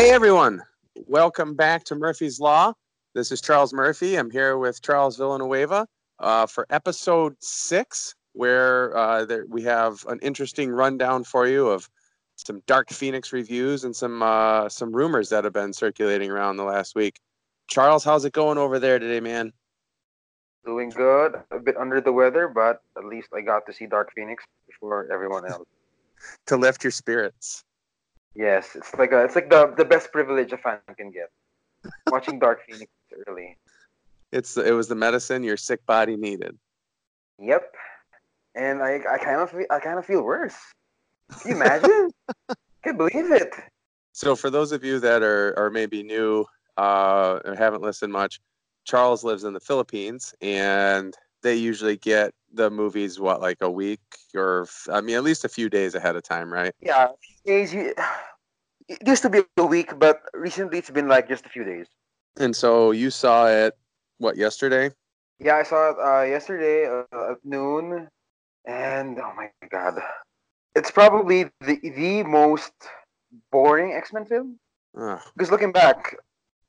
Hey everyone, welcome back to Murphy's Law. This is Charles Murphy. I'm here with Charles Villanueva uh, for episode six, where uh, there, we have an interesting rundown for you of some Dark Phoenix reviews and some uh, some rumors that have been circulating around the last week. Charles, how's it going over there today, man? Doing good. A bit under the weather, but at least I got to see Dark Phoenix before everyone else. to lift your spirits. Yes, it's like a, it's like the the best privilege a fan can get. Watching Dark Phoenix early. It's it was the medicine your sick body needed. Yep. And I I kind of I kind of feel worse. Can you imagine? Can't believe it. So for those of you that are are maybe new uh, or haven't listened much, Charles lives in the Philippines, and they usually get the movies what like a week or I mean at least a few days ahead of time, right? Yeah, a few days. You, it used to be a week, but recently it's been like just a few days. And so you saw it what yesterday? Yeah, I saw it uh, yesterday uh, at noon, and oh my god, it's probably the the most boring X Men film. Ugh. Because looking back,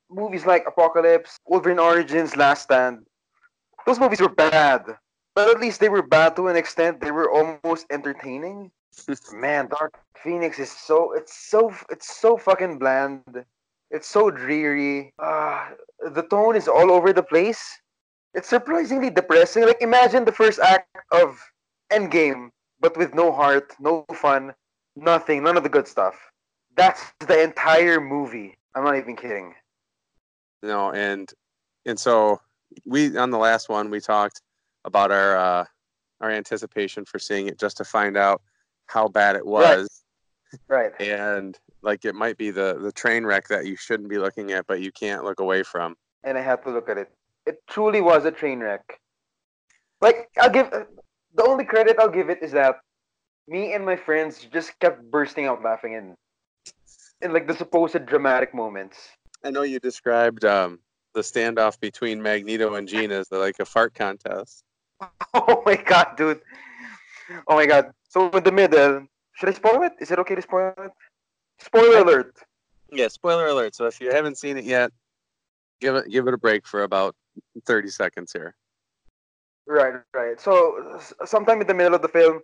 movies like Apocalypse, Wolverine Origins, Last Stand, those movies were bad. But at least they were bad to an extent. They were almost entertaining. Man, Dark Phoenix is so it's so it's so fucking bland. It's so dreary. Uh, the tone is all over the place. It's surprisingly depressing. Like imagine the first act of Endgame, but with no heart, no fun, nothing, none of the good stuff. That's the entire movie. I'm not even kidding. No, and and so we on the last one we talked about our uh, our anticipation for seeing it just to find out how bad it was. Right. And like it might be the the train wreck that you shouldn't be looking at, but you can't look away from. And I had to look at it. It truly was a train wreck. Like I'll give the only credit I'll give it is that me and my friends just kept bursting out laughing in in like the supposed dramatic moments. I know you described um, the standoff between Magneto and Jean as like a fart contest. Oh my god, dude. Oh my god. So in the middle, should I spoil it? Is it okay to spoil it? Spoiler alert. Yeah, spoiler alert. So if you haven't seen it yet, give it give it a break for about thirty seconds here. Right, right. So sometime in the middle of the film,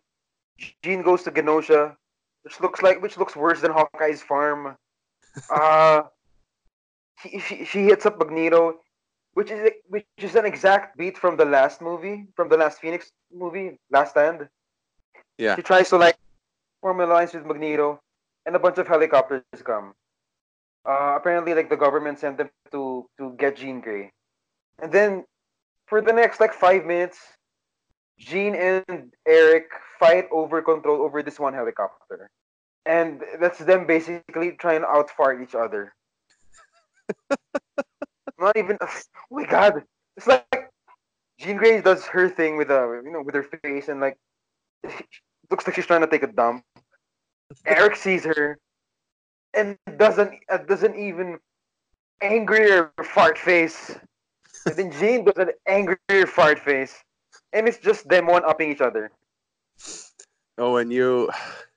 Jean goes to Genosha, which looks like which looks worse than Hawkeye's farm. Uh she, she, she hits up Magneto, which is which is an exact beat from the last movie, from the last Phoenix movie, Last Stand. Yeah. She tries to like form an alliance with Magneto, and a bunch of helicopters come. Uh, apparently, like the government sent them to to get Jean Grey, and then for the next like five minutes, Jean and Erik fight over control over this one helicopter, and that's them basically trying to outfart each other. Not even. Oh my god! It's like Jean Grey does her thing with uh, you know, with her face and like looks like she's trying to take a dump. Erik sees her and doesn't uh, doesn't even angrier fart face. And then Jean does an angrier fart face, and it's just them one upping each other. Oh, and you,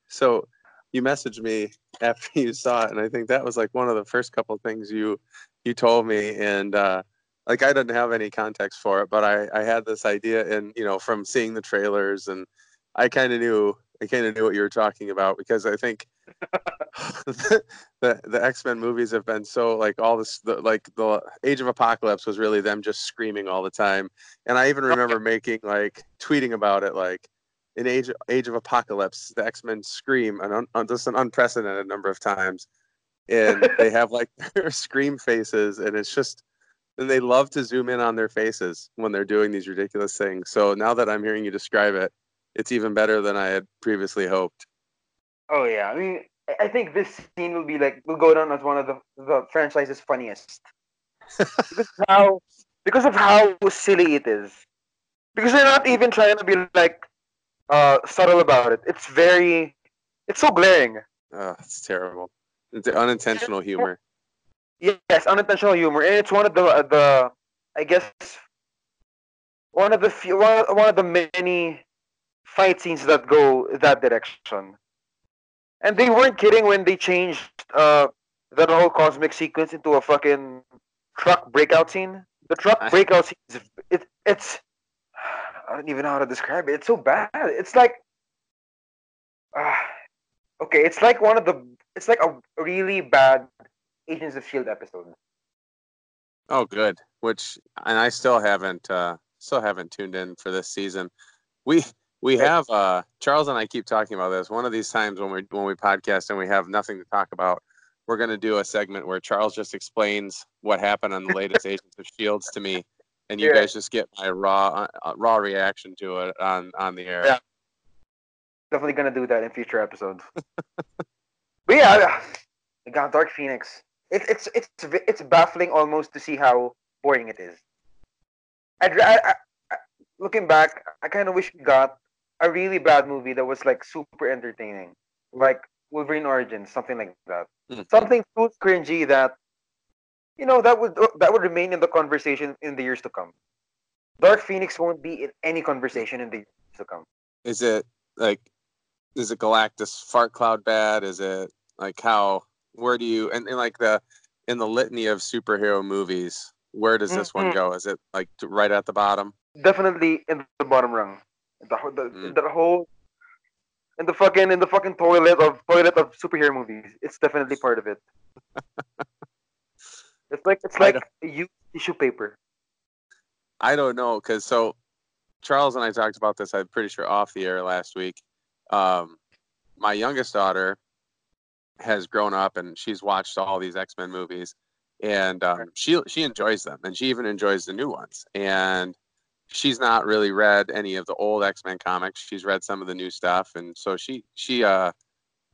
so you messaged me after you saw it, and I think that was like one of the first couple things you you told me, and uh, like I didn't have any context for it, but I I had this idea, and you know, from seeing the trailers, and I kind of knew I kind of knew what you were talking about because I think the the X Men movies have been so like all this the, like the Age of Apocalypse was really them just screaming all the time, and I even oh, remember making like tweeting about it like in Age Age of Apocalypse the X Men scream an un, just an unprecedented number of times, and they have like their scream faces, and it's just and they love to zoom in on their faces when they're doing these ridiculous things. So now that I'm hearing you describe it, it's even better than I had previously hoped. Oh yeah, I mean, I- think this scene will be like will go down as one of the the franchise's funniest because of how because of how silly it is. Because they're not even trying to be like uh subtle about it. It's very, it's so glaring. Oh, it's terrible. It's unintentional humor. Yes, unintentional humor, and it's one of the the I guess one of the few one, one of the many fight scenes that go that direction. And they weren't kidding when they changed uh that whole cosmic sequence into a fucking truck breakout scene. The truck breakout scene is it, it's I don't even know how to describe it. It's so bad. It's like uh, okay, it's like one of the it's like a really bad Agents of Shield episode. Oh, good. Which and I still haven't uh, still haven't tuned in for this season. We we have uh, Charles and I keep talking about this. One of these times when we when we podcast and we have nothing to talk about, we're going to do a segment where Charles just explains what happened on the latest Agents of Shields to me, and you Yeah. guys just get my raw uh, raw reaction to it on on the air. Yeah. Definitely gonna do that in future episodes. but yeah, I got Dark Phoenix. It, it's it's it's baffling almost to see how boring it is. I'd, I, I, looking back, I kind of wish we got a really bad movie that was like super entertaining, like Wolverine Origins, something like that. Mhm. Something so cringy that you know that would that would remain in the conversation in the years to come. Dark Phoenix won't be in any conversation in the years to come. Is it like is it Galactus fart cloud bad? Is it like how where do you and, and like the in the litany of superhero movies, where does this one Mhm. go? Is it like right at the bottom? definitely in the bottom rung. The whole, the, Mm. the whole, in the fucking in the fucking toilet of toilet of superhero movies. It's definitely part of it. it's like it's like used tissue paper. I don't know because so Charles and I talked about this. I'm pretty sure off the air last week. Um, my youngest daughter has grown up and she's watched all these X Men movies, and um, she she enjoys them, and she even enjoys the new ones. And she's not really read any of the old X Men comics. She's read some of the new stuff, and so she she uh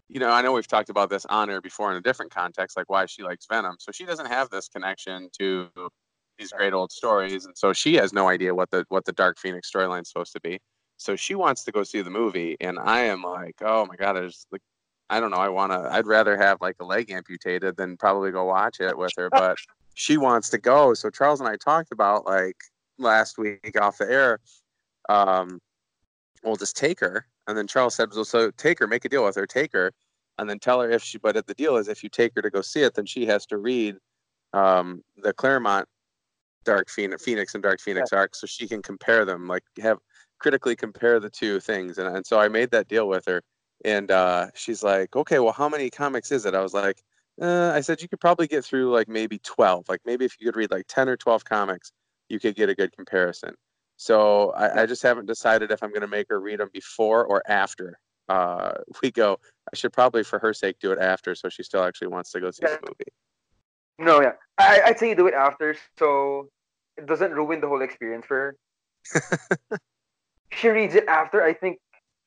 you know, I know we've talked about this on air before in a different context, like why she likes Venom. So she doesn't have this connection to these great old stories, and so she has no idea what the what the Dark Phoenix storyline is supposed to be. So she wants to go see the movie, and I am like, oh my god, there's like, I don't know, I want to, I'd rather have like a leg amputated than probably go watch it with her, but she wants to go. So Charles and I talked about like last week off the air, um, we'll just take her, and then Charles said, well, so take her, make a deal with her, take her, and then tell her if she. But the deal is, if you take her to go see it, then she has to read um, the Claremont Dark Phoenix, Phoenix and Dark Phoenix arc, so she can compare them, like have critically compare the two things. And, and so I made that deal with her, and uh, she's like, okay, well, how many comics is it? I was like, uh, I said you could probably get through like maybe twelve, like maybe if you could read like ten or twelve comics, you could get a good comparison. So I, I just haven't decided if I'm going to make her read them before or after uh, we go. I should probably, for her sake, do it after, so she still actually wants to go see the movie. No, yeah, I I'd say you do it after, so it doesn't ruin the whole experience for her. she reads it after, I think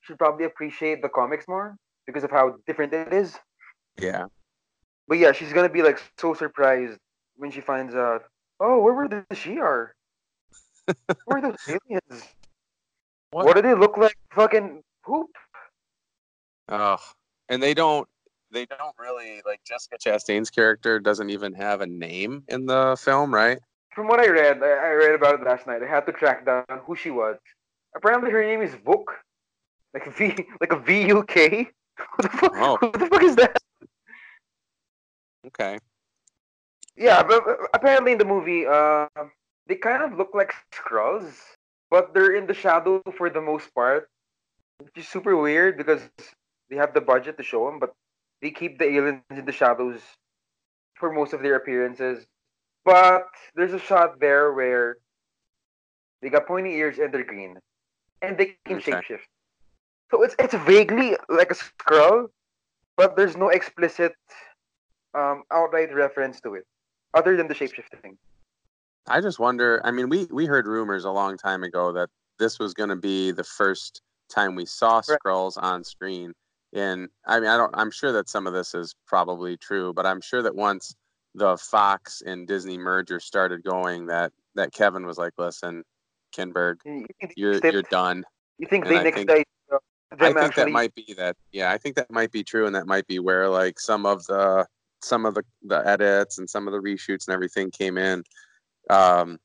she'll probably appreciate the comics more because of how different it is. Yeah. But yeah, she's gonna be like so surprised when she finds out. Oh, where were the Shi'ar? Where are those aliens? What? What? do they look like? Fucking poop. Oh, and they don't. They don't really like Jessica Chastain's character doesn't even have a name in the film, right? From what I read, I, I read about it last night. I had to track down who she was. Apparently, her name is Vuk, like V, like a V U K. Who the fuck? Oh. Who the fuck is that? Okay. Yeah, but apparently in the movie, uh, they kind of look like Skrulls, but they're in the shadow for the most part, which is super weird because they have the budget to show them, but they keep the aliens in the shadows for most of their appearances. But there's a shot there where they got pointy ears and they're green, and they can Okay. shapeshift. So it's it's vaguely like a Skrull, but there's no explicit um, outright reference to it, other than the shapeshifting. I just wonder. I mean, we we heard rumors a long time ago that this was going to be the first time we saw Right. Skrulls on screen. And I mean, I don't. I'm sure that some of this is probably true, but I'm sure that once the Fox and Disney merger started going, that that Kevin was like, "Listen, Kinberg, you you're they, you're done." you think and they I nixed think- of I think actually? that might be that. Yeah, I think that might be true, and that might be where like some of the some of the the edits and some of the reshoots and everything came in. Um,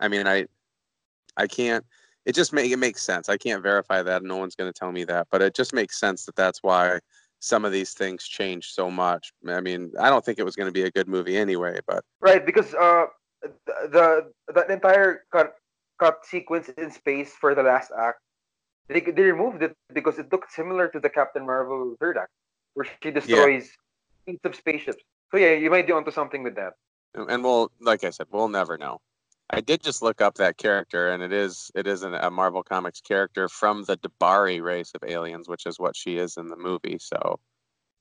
I mean, I I can't. It just make it makes sense. I can't verify that. No one's going to tell me that, but it just makes sense that that's why some of these things change so much. I mean, I don't think it was going to be a good movie anyway, but right because uh the the, entire cut cut sequence in space for the last act they they removed it because it looked similar to the Captain Marvel third act where she destroys of spaceships. So yeah, you might be onto something with that. And we'll, like I said, we'll never know. I did just look up that character, and it is it is an, a Marvel Comics character from the D'Bari race of aliens, which is what she is in the movie. So,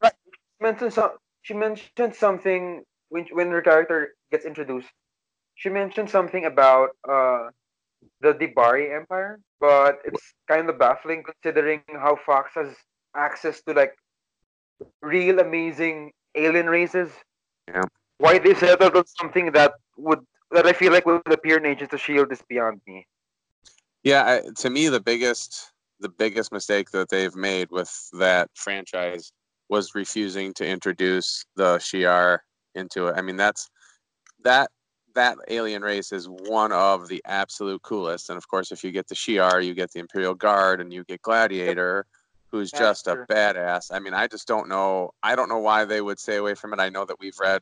right. She mentioned, some, she mentioned something when when her character gets introduced. She mentioned something about uh, the D'Bari Empire, but it's kind of baffling considering how Fox has access to like real amazing alien races. Yeah. Why they settled on something that would that I feel like would appear in Agents of Shield is beyond me. Yeah, I, to me the biggest the biggest mistake that they've made with that franchise was refusing to introduce the Shi'ar into it. I mean, that's that that alien race is one of the absolute coolest. And of course, if you get the Shi'ar, you get the Imperial Guard, and you get Gladiator, who's That's just true. a badass. I mean, I just don't know. I don't know why they would stay away from it. I know that we've read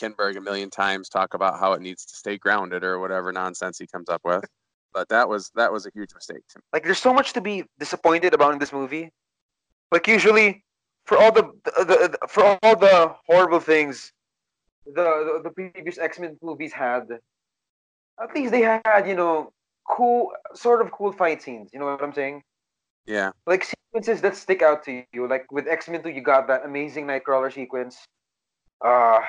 Kinberg a million times talk about how it needs to stay grounded or whatever nonsense he comes up with. But that was that was a huge mistake to me. Like, there's so much to be disappointed about in this movie. Like, usually, for all the, the, the for all the horrible things the, the, the previous X-Men movies had, at least they had, you know, cool, sort of cool fight scenes. You know what I'm saying? Yeah. Like sequences that stick out to you. Like with X-Men 2, you got that amazing Nightcrawler sequence. Uh,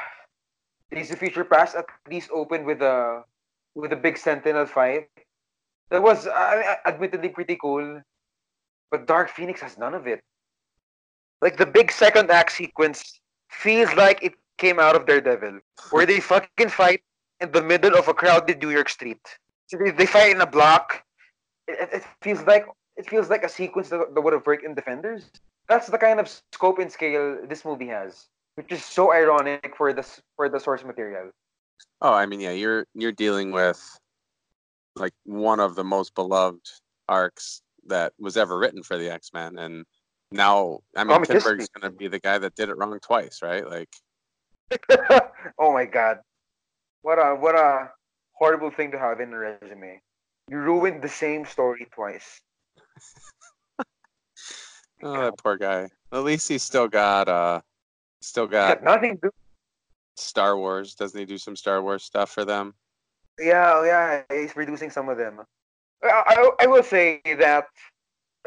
Days of Future Past at least opened with a with a big Sentinel fight. That was admittedly pretty cool. But Dark Phoenix has none of it. Like the big second act sequence feels like it came out of Daredevil, where they fucking fight in the middle of a crowded New York street. So they, they fight in a block. It, it feels like it feels like a sequence that, that would have worked in Defenders. That's the kind of scope and scale this movie has, which is so ironic for this for the source material. Oh, I mean, yeah, you're you're dealing with like one of the most beloved arcs that was ever written for the X Men, and now I mean, Kinberg's going to be the guy that did it wrong twice, right? Like, oh my god. What a what a horrible thing to have in a resume. You ruined the same story twice. oh, that poor guy. At least he's still got uh still got nothing to Star Wars. Doesn't he do some Star Wars stuff for them? Yeah, oh, yeah, he's producing some of them. I, I, I will say that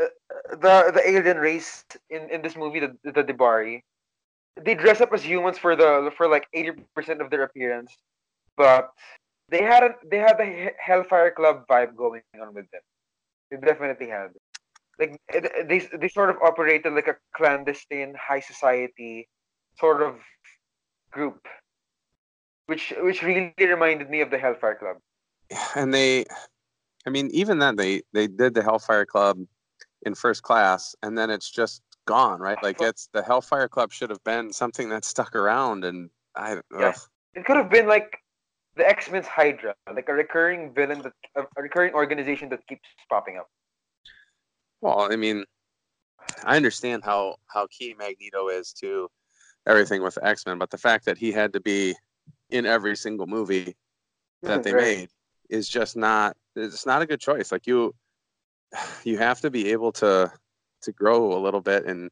uh, the the alien race in, in this movie, the the D'Bari, they dress up as humans for the for like eighty percent of their appearance, but they had a, they had the Hellfire Club vibe going on with them. They definitely had. Like they they sort of operated like a clandestine high society sort of group, which which really reminded me of the Hellfire Club. And they, I mean, even then they they did the Hellfire Club in first class, and then it's just gone, right? Like it's the Hellfire Club should have been something that stuck around, and I. Yeah. It could have been like the X Men's Hydra, like a recurring villain that a recurring organization that keeps popping up. Well, I mean, I understand how how key Magneto is to everything with X Men, but the fact that he had to be in every single movie that they right. made is just not it's not a good choice. Like you you have to be able to to grow a little bit and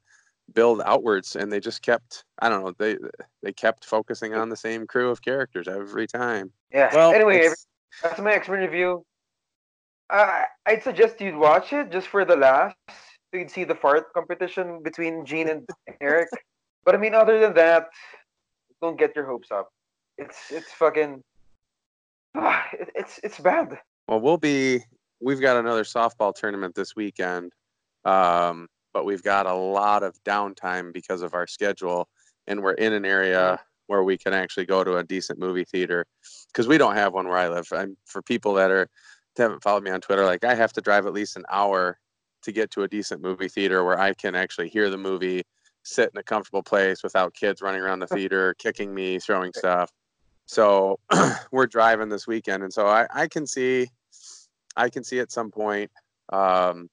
build outwards and they just kept i don't know they they kept focusing on the same crew of characters every time yeah well anyway that's my X-Men review uh, i'd suggest you'd watch it just for the laughs. So you'd see the fart competition between Jean and Erik. But i mean other than that don't get your hopes up. It's it's fucking uh, it, it's it's bad. Well we'll be we've got another softball tournament this weekend um, but we've got a lot of downtime because of our schedule, and we're in an area where we can actually go to a decent movie theater because we don't have one where I live. I'm for people that are haven't followed me on Twitter, like I have to drive at least an hour to get to a decent movie theater where I can actually hear the movie, sit in a comfortable place without kids running around the theater, kicking me, throwing stuff. So we're driving this weekend, and so I, I can see, I can see at some point um,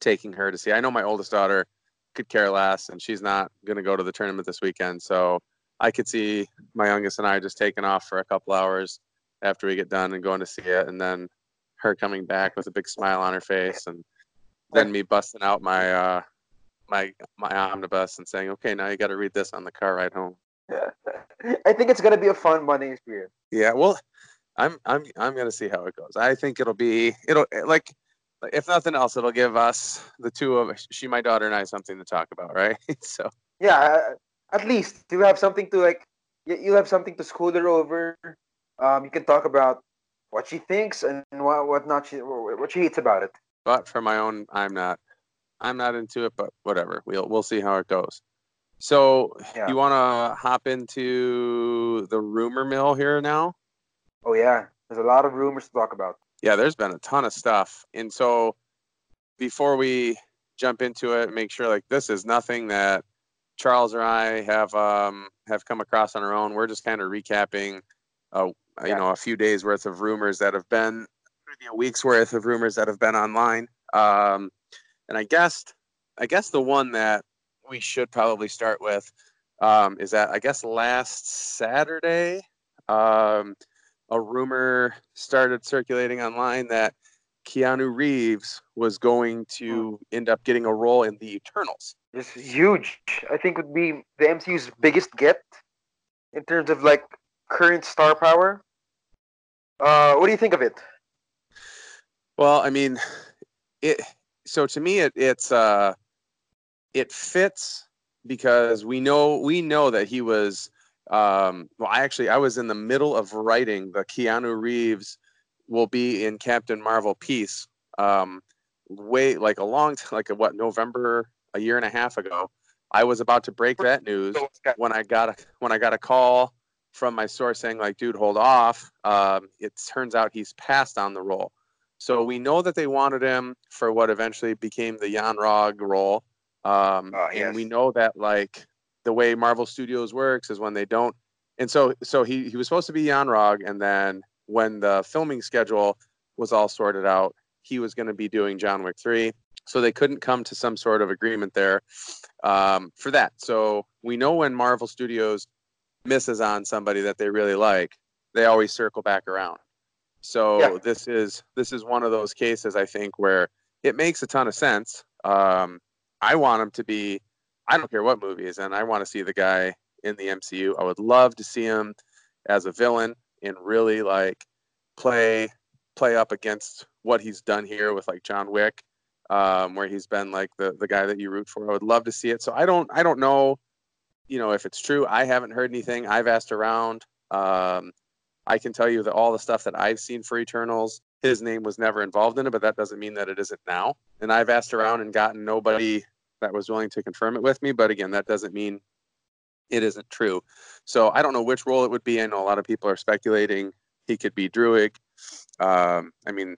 taking her to see. I know my oldest daughter could care less, and she's not going to go to the tournament this weekend. So I could see my youngest and I just taking off for a couple hours after we get done and going to see it, and then her coming back with a big smile on her face, and then me busting out my uh, my my omnibus and saying, "Okay, now you got to read this on the car ride home." Yeah. I think it's gonna be a fun bonding experience. Yeah, well, I'm I'm I'm gonna see how it goes. I think it'll be it'll like if nothing else, it'll give us the two of she, my daughter, and I something to talk about, right? so yeah, at least you have something to like. You have something to school her over. Um, you can talk about what she thinks and what what not she what she hates about it. But for my own, I'm not I'm not into it, but whatever. We'll we'll see how it goes. So yeah. you want to hop into the rumor mill here now? Oh yeah, there's a lot of rumors to talk about. Yeah, there's been a ton of stuff, and so before we jump into it, make sure like this is nothing that Charles or I have um, have come across on our own. We're just kind of recapping, uh, yeah. you know, a few days worth of rumors that have been, maybe a week's worth of rumors that have been online. Um, and I guess I guess the one that we should probably start with um, is that I guess last Saturday, um, a rumor started circulating online that Keanu Reeves was going to hmm. end up getting a role in the Eternals. This is huge. I think would be the MCU's biggest get in terms of like current star power. Uh, what do you think of it? Well, I mean, it so to me it it's uh it fits because we know we know that he was um well I actually I was in the middle of writing the Keanu Reeves will be in Captain Marvel piece um way like a long time, like a, what November a year and a half ago I was about to break that news when I got a, when I got a call from my source saying like dude hold off um it turns out he's passed on the role so we know that they wanted him for what eventually became the Yon-Rogg role. Um, oh, yes. And we know that like the way Marvel Studios works is when they don't. And so so he, he was supposed to be Yon-Rogg, and then when the filming schedule was all sorted out, he was going to be doing John Wick 3. So they couldn't come to some sort of agreement there um, for that. So we know when Marvel Studios misses on somebody that they really like, they always circle back around. So yeah. this is this is one of those cases I think where it makes a ton of sense. Um, I want him to be. I don't care what movie he's in. I want to see the guy in the MCU. I would love to see him as a villain and really like play play up against what he's done here with like John Wick, um, where he's been like the the guy that you root for. I would love to see it. So I don't I don't know, you know, if it's true. I haven't heard anything. I've asked around. Um, I can tell you that all the stuff that I've seen for Eternals, his name was never involved in it, but that doesn't mean that it isn't now. And I've asked around and gotten nobody that was willing to confirm it with me. But again, that doesn't mean it isn't true. So I don't know which role it would be. I know a lot of people are speculating he could be Druig. Um, I mean,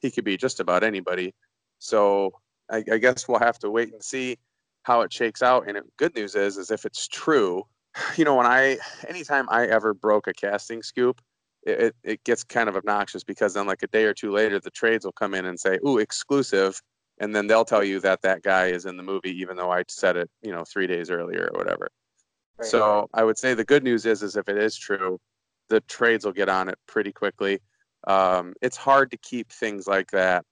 he could be just about anybody. So I, I, guess we'll have to wait and see how it shakes out. And it, good news is, is if it's true, you know, when I, anytime I ever broke a casting scoop, it, it gets kind of obnoxious because then like a day or two later the trades will come in and say ooh exclusive and then they'll tell you that that guy is in the movie even though i said it you know three days earlier or whatever right. so i would say the good news is is if it is true the trades will get on it pretty quickly um, it's hard to keep things like that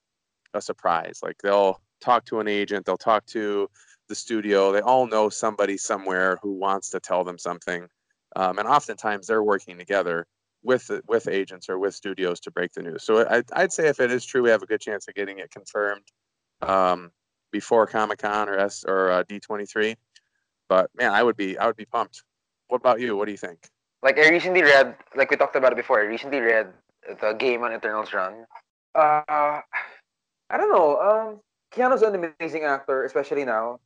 a surprise like they'll talk to an agent they'll talk to the studio they all know somebody somewhere who wants to tell them something um, and oftentimes they're working together with with agents or with studios to break the news. So I, I'd say if it is true, we have a good chance of getting it confirmed um, before Comic Con or S or uh, D23. But man, I would be I would be pumped. What about you? What do you think? Like I recently read, like we talked about it before. I recently read the Gaiman Eternals run. Uh, I don't know. Um, Keanu's an amazing actor, especially now,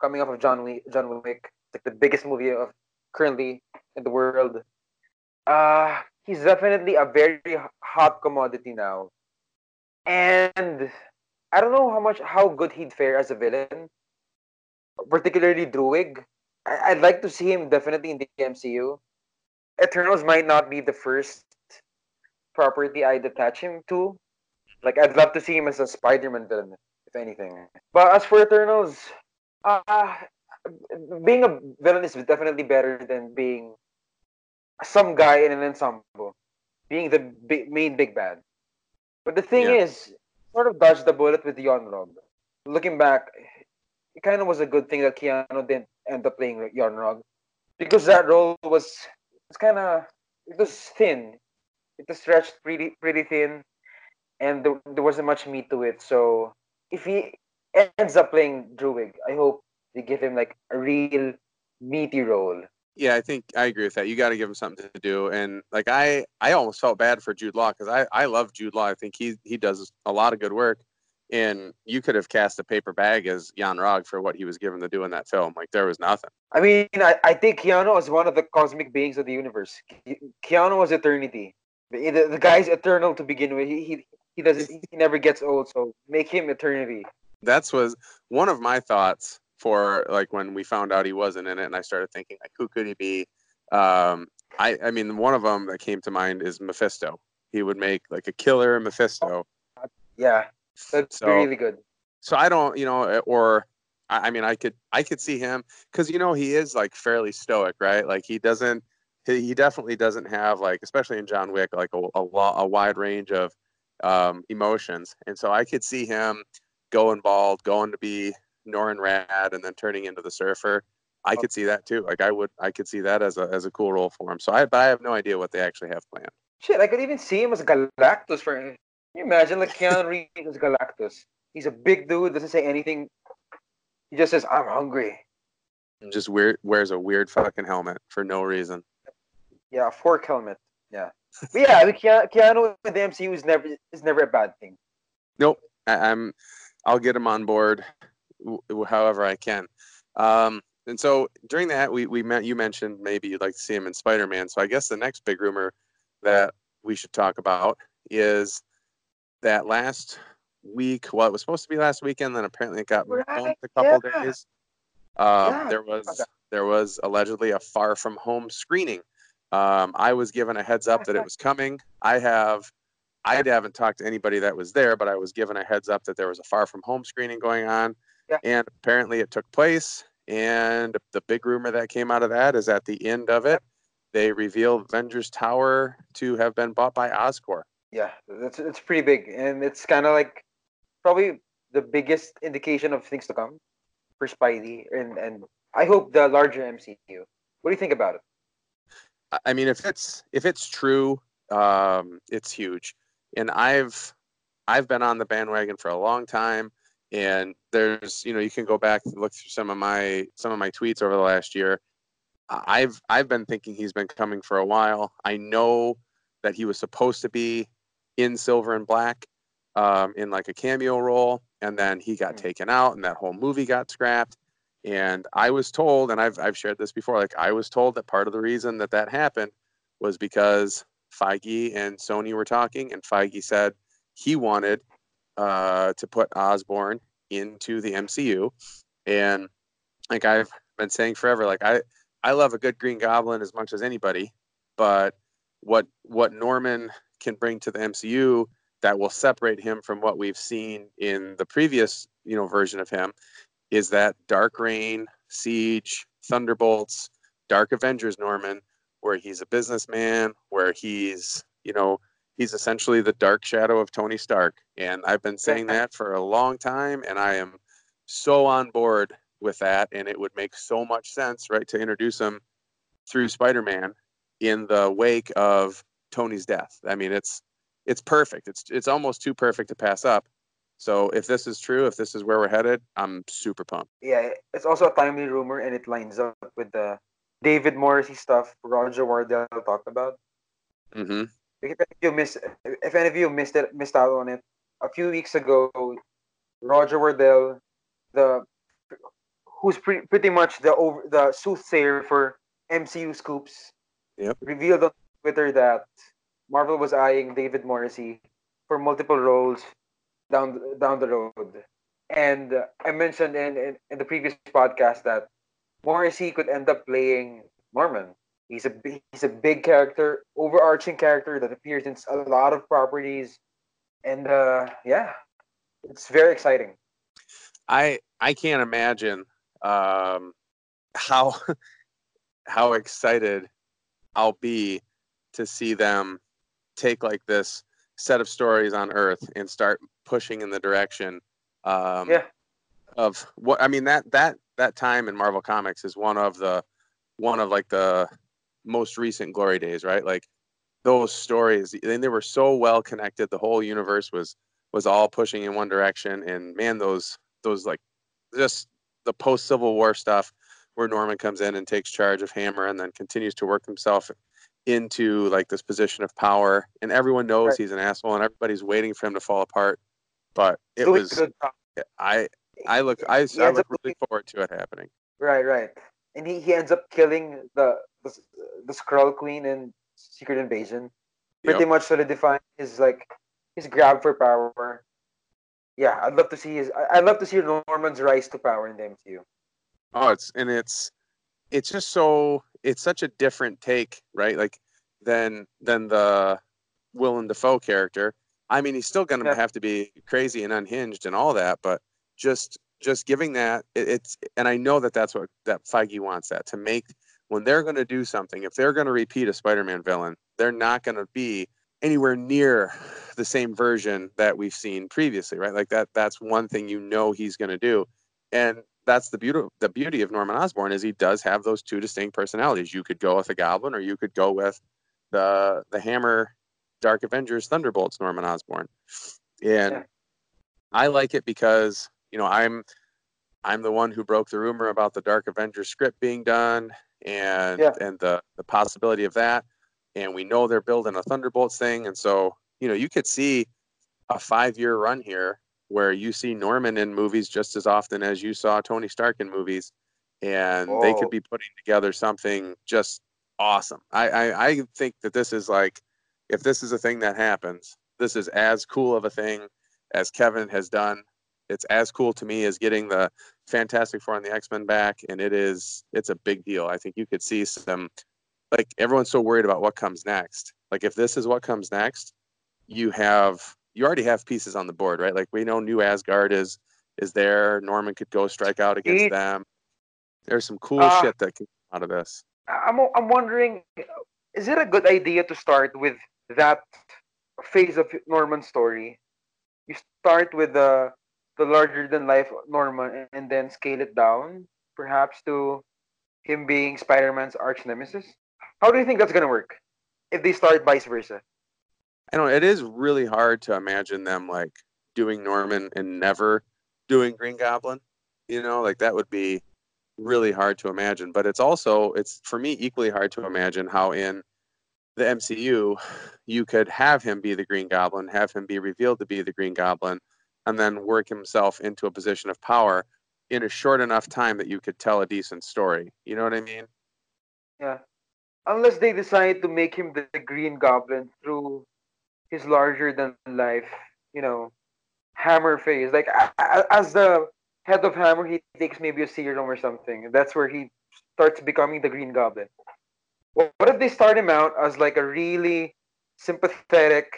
coming off of John Wick. John Wick, like the biggest movie of currently in the world. Uh, he's definitely a very hot commodity now. And I don't know how much how good he'd fare as a villain, particularly Druig. I, would like to see him definitely in the MCU. Eternals might not be the first property I'd attach him to. Like I'd love to see him as a Spider-Man villain, if anything. But as for Eternals, Uh, being a villain is definitely better than being some guy in an ensemble, being the big, main big bad. But the thing Yeah. is, sort of dodged the bullet with Yon-Rogg. Looking back, it kind of was a good thing that Keanu didn't end up playing Yon-Rogg because that role was it's kind of it was thin. It was stretched pretty pretty thin, and there, there wasn't much meat to it. So if he ends up playing Druig, I hope they give him like a real meaty role. Yeah, I think I agree with that. You got to give him something to do, and like I, I almost felt bad for Jude Law because I, I love Jude Law. I think he he does a lot of good work, and you could have cast a paper bag as Yon-Rogg for what he was given to do in that film. Like there was nothing. I mean, I, I think Keanu is one of the cosmic beings of the universe. Ke- Keanu was eternity. The, the, the guy's eternal to begin with. He, he he doesn't he never gets old. So make him eternity. That's was one of my thoughts for like when we found out he wasn't in it, and I started thinking like, who could he be? Um, I I mean, one of them that came to mind is Mephisto. He would make like a killer Mephisto. Yeah, that's So- really good. so I don't, you know, or I, I mean, I could, I could see him because you know he is like fairly stoic, right? Like he doesn't, he, he definitely doesn't have like, especially in John Wick, like a a, a wide range of um, emotions, and so I could see him going bald, going to be Norrin Radd, and then turning into the Surfer. I oh. could see that too. Like I would, I could see that as a as a cool role for him. So I, but I have no idea what they actually have planned. Shit, I could even see him as Galactus. For can you imagine like Keanu Reeves as Galactus? He's a big dude. Doesn't say anything. He just says, "I'm hungry." Just weird, wears a weird fucking helmet for no reason. Yeah, a fork helmet. Yeah, but yeah, I mean, Keanu, Keanu in the MCU is never is never a bad thing. Nope. I, I'm. I'll get him on board, w- however I can. Um, and so during that, we we met. You mentioned maybe you'd like to see him in Spider-Man. So I guess the next big rumor that we should talk about is that last week. Well, it was supposed to be last weekend, then apparently it got Right, bumped a couple yeah. days. Um, Yeah, there was there was allegedly a Far From Home screening. Um, I was given a heads up that it was coming. I have I haven't talked to anybody that was there, but I was given a heads up that there was a Far From Home screening going on, Yeah. and apparently it took place. And the big rumor that came out of that is at the end of it, they revealed Avengers Tower to have been bought by Oscorp. Yeah, that's it's pretty big, and it's kind of like probably the biggest indication of things to come for Spidey, and and I hope the larger MCU. What do you think about it? I- I mean, if it's if it's true, um, it's huge. And I've I've been on the bandwagon for a long time. And there's you know you can go back and look through some of my some of my tweets over the last year. I've I've been thinking he's been coming for a while. I know that he was supposed to be in Silver and Black, um, in like a cameo role, and then he got Hmm. taken out, and that whole movie got scrapped. And I was told, and I've I've shared this before, like I was told that part of the reason that that happened was because Feige and Sony were talking, and Feige said he wanted uh, to put Osborn into the MCU, and like I've been saying forever, like I I love a good Green Goblin as much as anybody, but what what Norman can bring to the MCU that will separate him from what we've seen in the previous you know version of him is that Dark Reign, Siege, Thunderbolts, Dark Avengers Norman, where he's a businessman, where he's, you know, he's essentially the dark shadow of Tony Stark. And I've been saying that for a long time, and I am so on board with that. And it would make so much sense, right, to introduce him through Spider Man in the wake of Tony's death. I mean, it's it's perfect. It's it's almost too perfect to pass up. So if this is true, if this is where we're headed, I'm super pumped. Yeah, it's also a timely rumor, and it lines up with the David Morrissey stuff Roger Wardell talked about. hmm If any of you missed, if any of you missed it, missed out on it, a few weeks ago, Roger Wardell, the who's pre- pretty much the over the soothsayer for MCU scoops, Yep. revealed on Twitter that Marvel was eyeing David Morrissey for multiple roles down down the road. And uh, I mentioned in, in, in the previous podcast that Morrissey could end up playing Norman. He's a big, he's a big character, overarching character that appears in a lot of properties, and uh, yeah, it's very exciting. I I can't imagine. um, how how excited I'll be to see them take like this set of stories on Earth and start pushing in the direction um, Yeah. Of what I mean that that that time in Marvel Comics is one of the one of like the most recent glory days, right? Like those stories, and they were so well connected. The whole universe was was all pushing in one direction, and man, those those like just the post Civil War stuff where Norman comes in and takes charge of Hammer and then continues to work himself into like this position of power, and everyone knows Right. he's an asshole, and everybody's waiting for him to fall apart. But it Doing was good. I I look I, I look really forward to it happening. Right, right. And he, he ends up killing the the, the Skrull Queen in Secret Invasion. Pretty Yep. much solidifying his like his grab for power. Yeah, I'd love to see his. I'd love to see Norman's rise to power in the MCU. Oh, it's and it's it's just so it's such a different take, right? Like than than the Willem Dafoe character. I mean, he's still going to Yeah. have to be crazy and unhinged and all that, but just just giving that it, it's and I know that that's what that Feige wants that to make when they're going to do something. If they're going to repeat a Spider-Man villain, they're not going to be anywhere near the same version that we've seen previously, right? Like that that's one thing you know he's going to do. And that's the beauty the beauty of Norman Osborn is he does have those two distinct personalities. You could go with a goblin or you could go with the the Hammer Dark Avengers Thunderbolts Norman Osborn. And Yeah. I like it because, you know, I'm I'm the one who broke the rumor about the Dark Avengers script being done and Yeah. and the the possibility of that. And we know they're building a Thunderbolts thing. And so, you know, you could see a five year run here where you see Norman in movies just as often as you saw Tony Stark in movies. And they could be putting together something just awesome. I, I, I think that this is like, if this is a thing that happens, this is as cool of a thing as Kevin has done. It's as cool to me as getting the Fantastic Four and the X Men back, and it is it's a big deal. I think you could see some like everyone's so worried about what comes next. Like if this is what comes next, you have you already have pieces on the board, right? Like we know New Asgard is is there. Norman could go strike out against Indeed. them. There's some cool Ah. shit that can come out of this. I'm I'm wondering, is it a good idea to start with that phase of Norman's story? You start with the the larger than life Norman and then scale it down, perhaps to him being Spider-Man's arch nemesis. How do you think that's gonna work? If they start vice versa. I don't. It is really hard to imagine them like doing Norman and never doing Green Goblin. You know, like that would be really hard to imagine. But it's also it's for me equally hard to imagine how in the MCU you could have him be the Green Goblin, have him be revealed to be the Green Goblin, and then work himself into a position of power in a short enough time that you could tell a decent story. You know what I mean? Yeah. Unless they decide to make him the, Green Goblin through his larger than life, you know, hammer phase. Like as the head of Hammer, he takes maybe a serum or something. That's where he starts becoming the Green Goblin. What if they start him out as like a really sympathetic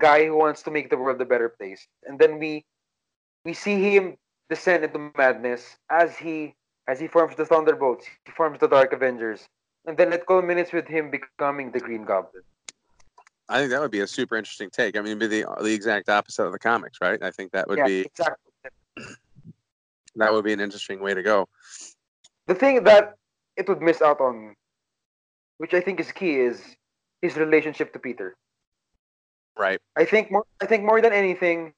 guy who wants to make the world a better place, and then we we see him descend into madness as he as he forms the Thunderbolts, he forms the Dark Avengers, and then it culminates with him becoming the Green Goblin. I think that would be a super interesting take. I mean, it'd be the the exact opposite of the comics, right? I think that would yeah, be exactly. that would be an interesting way to go. The thing that it would miss out on, which I think is key, is his relationship to Peter. Right. I think more. I think more than anything.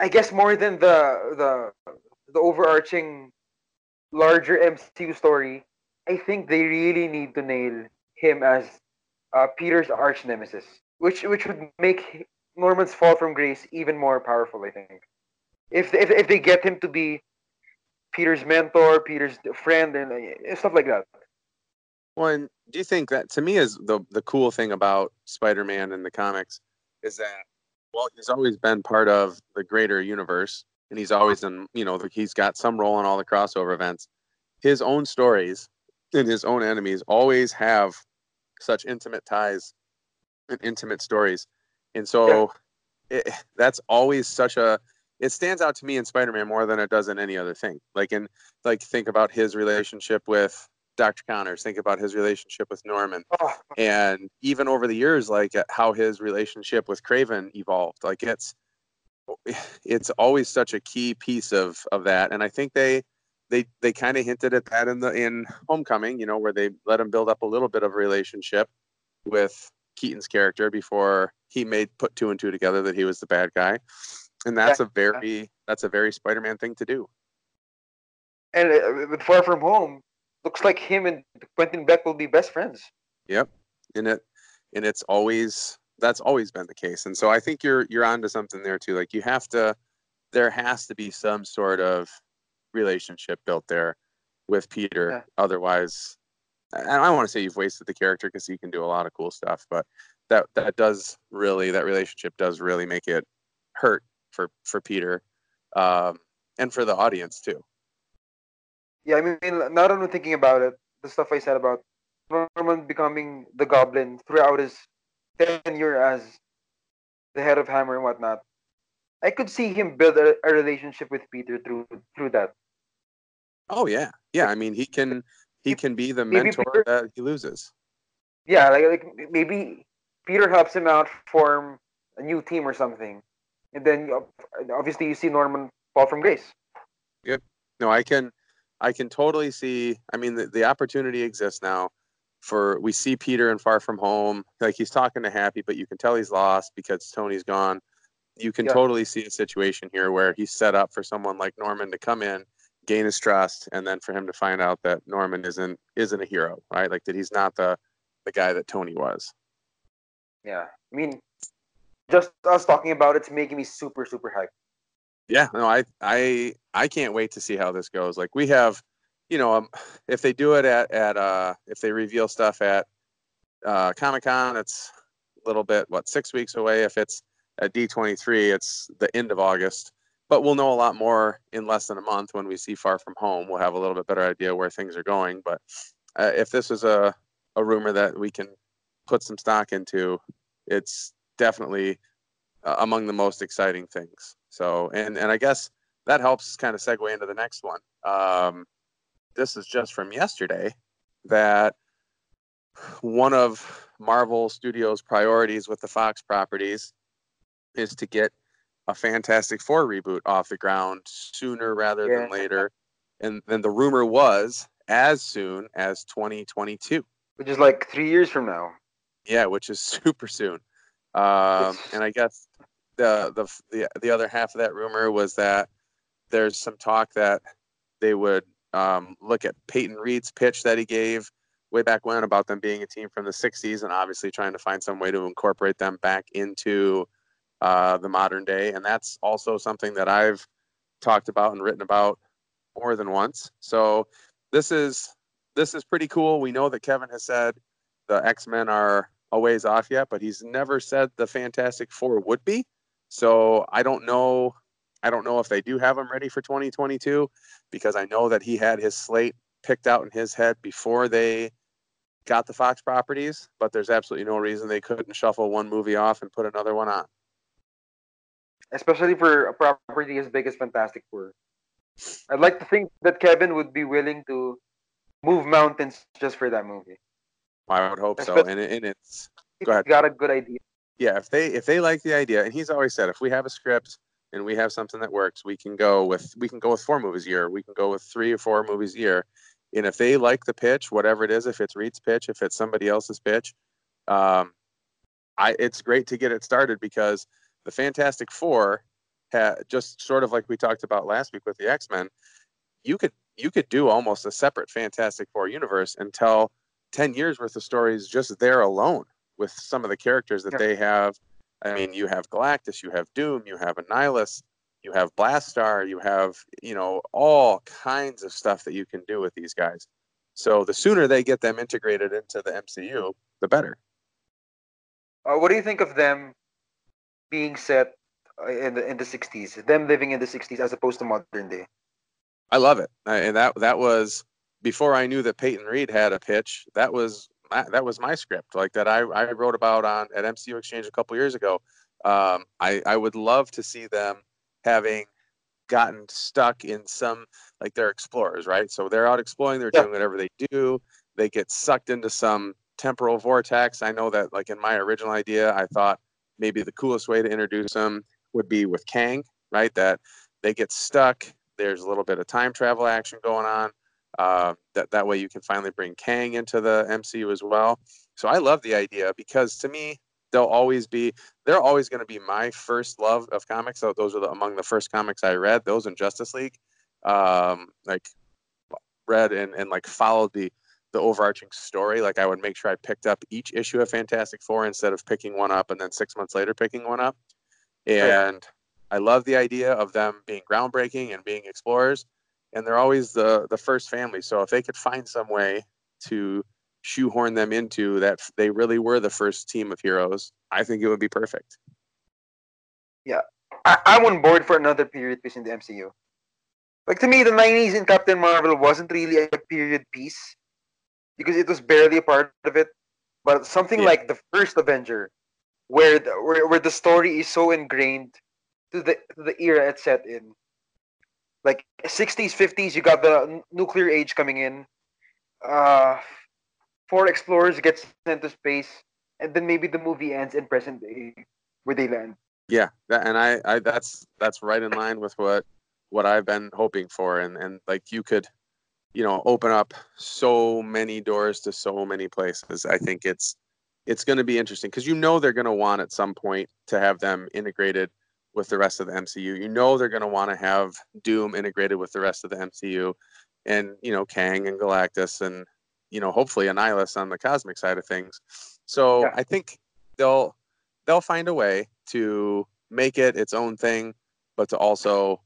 I guess more than the the the overarching, larger MCU story. I think they really need to nail him as uh, Peter's arch nemesis, which which would make Norman's fall from grace even more powerful. I think if if if they get him to be Peter's mentor, Peter's friend, and uh, stuff like that. Well, and do you think that to me is the the cool thing about Spider-Man in the comics is that well, he's always been part of the greater universe, and he's always in you know he's got some role in all the crossover events. His own stories and his own enemies always have such intimate ties and intimate stories, and so it, that's always such a it stands out to me in Spider-Man more than it does in any other thing. Like in like think about his relationship with Dr. Connors, think about his relationship with Norman. Oh, And even over the years, like uh, how his relationship with Kraven evolved. Like it's it's always such a key piece of of that. And I think they they they kind of hinted at that in the in Homecoming, you know, where they let him build up a little bit of a relationship with Keaton's character before he made put two and two together that he was the bad guy. And that's a very that's a very Spider-Man thing to do. and uh, with Far From Home, looks like him and Quentin Beck will be best friends. Yep. And it and it's always that's always been the case. And so I think you're you're onto something there too. Like you have to there has to be some sort of relationship built there with Peter. Yeah. Otherwise I I don't want to say you've wasted the character because he can do a lot of cool stuff, but that that does really that relationship does really make it hurt for for Peter um, and for the audience too. Yeah, I mean, that I'm thinking about it, the stuff I said about Norman becoming the Goblin throughout his tenure as the head of Hammer and whatnot, I could see him build a, a relationship with Peter through through that. Oh yeah, yeah. I mean, he can he can be the mentor Peter- that he loses. Yeah, like like maybe Peter helps him out form a new team or something, and then obviously you see Norman fall from grace. Yep. No i can i can totally see i mean the, the opportunity exists now for we see peter in far from home like he's talking to happy but you can tell he's lost because tony's gone you can Yeah. totally see a situation here where he's set up for someone like norman to come in gain his trust and then for him to find out that norman isn't isn't a hero right like that he's not the the guy that tony was Yeah, I mean, just us talking about it's making me super super hyped. Yeah no i i i can't wait to see how this goes. Like we have you know um, if they do it at at uh if they reveal stuff at uh comic-con it's a little bit what six weeks away? If it's at d23 it's the end of august. But we'll know a lot more in less than a month when we see far from home. We'll have a little bit better idea where things are going. But uh, if this is a a rumor that we can put some stock into it's definitely uh, among the most exciting things. So, and and I guess that helps kind of segue into the next one. Um, this is just from yesterday that one of Marvel Studios' priorities with the Fox properties is to get a Fantastic Four reboot off the ground sooner rather than later. And then the rumor was as soon as 2022. which is like three years from now. Yeah, which is super soon. Um, and I guess the, the the the other half of that rumor was that there's some talk that they would um, look at Peyton Reed's pitch that he gave way back when about them being a team from the '60s, and obviously trying to find some way to incorporate them back into uh, the modern day. And that's also something that I've talked about and written about more than once. So this is this is pretty cool. We know that Kevin has said the X Men are a ways off yet, but he's never said the Fantastic Four would be. So I don't know. I don't know if they do have him ready for 2022 because I know that he had his slate picked out in his head before they got the Fox properties, but there's absolutely no reason they couldn't shuffle one movie off and put another one on. especially for a property as big as Fantastic Four. I'd like to think that Kevin would be willing to move mountains just for that movie. I would hope so. And, it, and it's Go ahead. got a good idea. Yeah, if they if they like the idea, and he's always said if we have a script and we have something that works, we can go with we can go with four movies a year, we can go with three or four movies a year. And if they like the pitch, whatever it is, if it's Reed's pitch, if it's somebody else's pitch, um, I it's great to get it started because the Fantastic Four had just sort of like we talked about last week with the X Men, you could you could do almost a separate Fantastic Four universe and tell ten years worth of stories just there alone with some of the characters that Yeah. they have. I mean, you have Galactus, you have Doom, you have Annihilus, you have Blastaar, you have you know all kinds of stuff that you can do with these guys. So the sooner they get them integrated into the MCU, the better. Uh, what do you think of them being set uh, in the in the '60s? Them living in the '60s as opposed to modern day. I love it, I- and that that was before I knew that Peyton Reed had a pitch. That was my, that was my script, like that I, I wrote about on at MCU Exchange a couple years ago. Um, I I would love to see them having gotten stuck in some like they're explorers, right? So they're out exploring, they're Yeah. doing whatever they do. They get sucked into some temporal vortex. I know that like in my original idea, I thought maybe the coolest way to introduce them would be with Kang, right? That they get stuck. There's a little bit of time travel action going on. Uh, that that way you can finally bring Kang into the MCU as well. So I love the idea because to me they'll always be they're always going to be my first love of comics. So those are the, among the first comics I read. Those in Justice League, um, like read and, and like followed the the overarching story. Like I would make sure I picked up each issue of Fantastic Four instead of picking one up and then six months later picking one up. And I love the idea of them being groundbreaking and being explorers. And they're always the the first family. So if they could find some way to shoehorn them into that they really were the first team of heroes, I think it would be perfect. Yeah, I, I'm on board for another period piece in the MCU. Like to me, the '90s in Captain Marvel wasn't really a period piece because it was barely a part of it. But something Yeah. like the first Avenger, where the, where, where the story is so ingrained to the to the era it's set in. Like 60s, 50s, you got the nuclear age coming in. Uh, four explorers get sent to space, and then maybe the movie ends in present day where they land. Yeah, that, and I, I that's that's right in line with what what I've been hoping for, and and like you could, you know, open up so many doors to so many places. I think it's it's going to be interesting because you know they're going to want at some point to have them integrated with the rest of the MCU. You know they're going to want to have Doom integrated with the rest of the MCU, and you know Kang and Galactus and you know hopefully Annihilus on the cosmic side of things. So Yeah. I think they'll they'll find a way to make it its own thing, but to also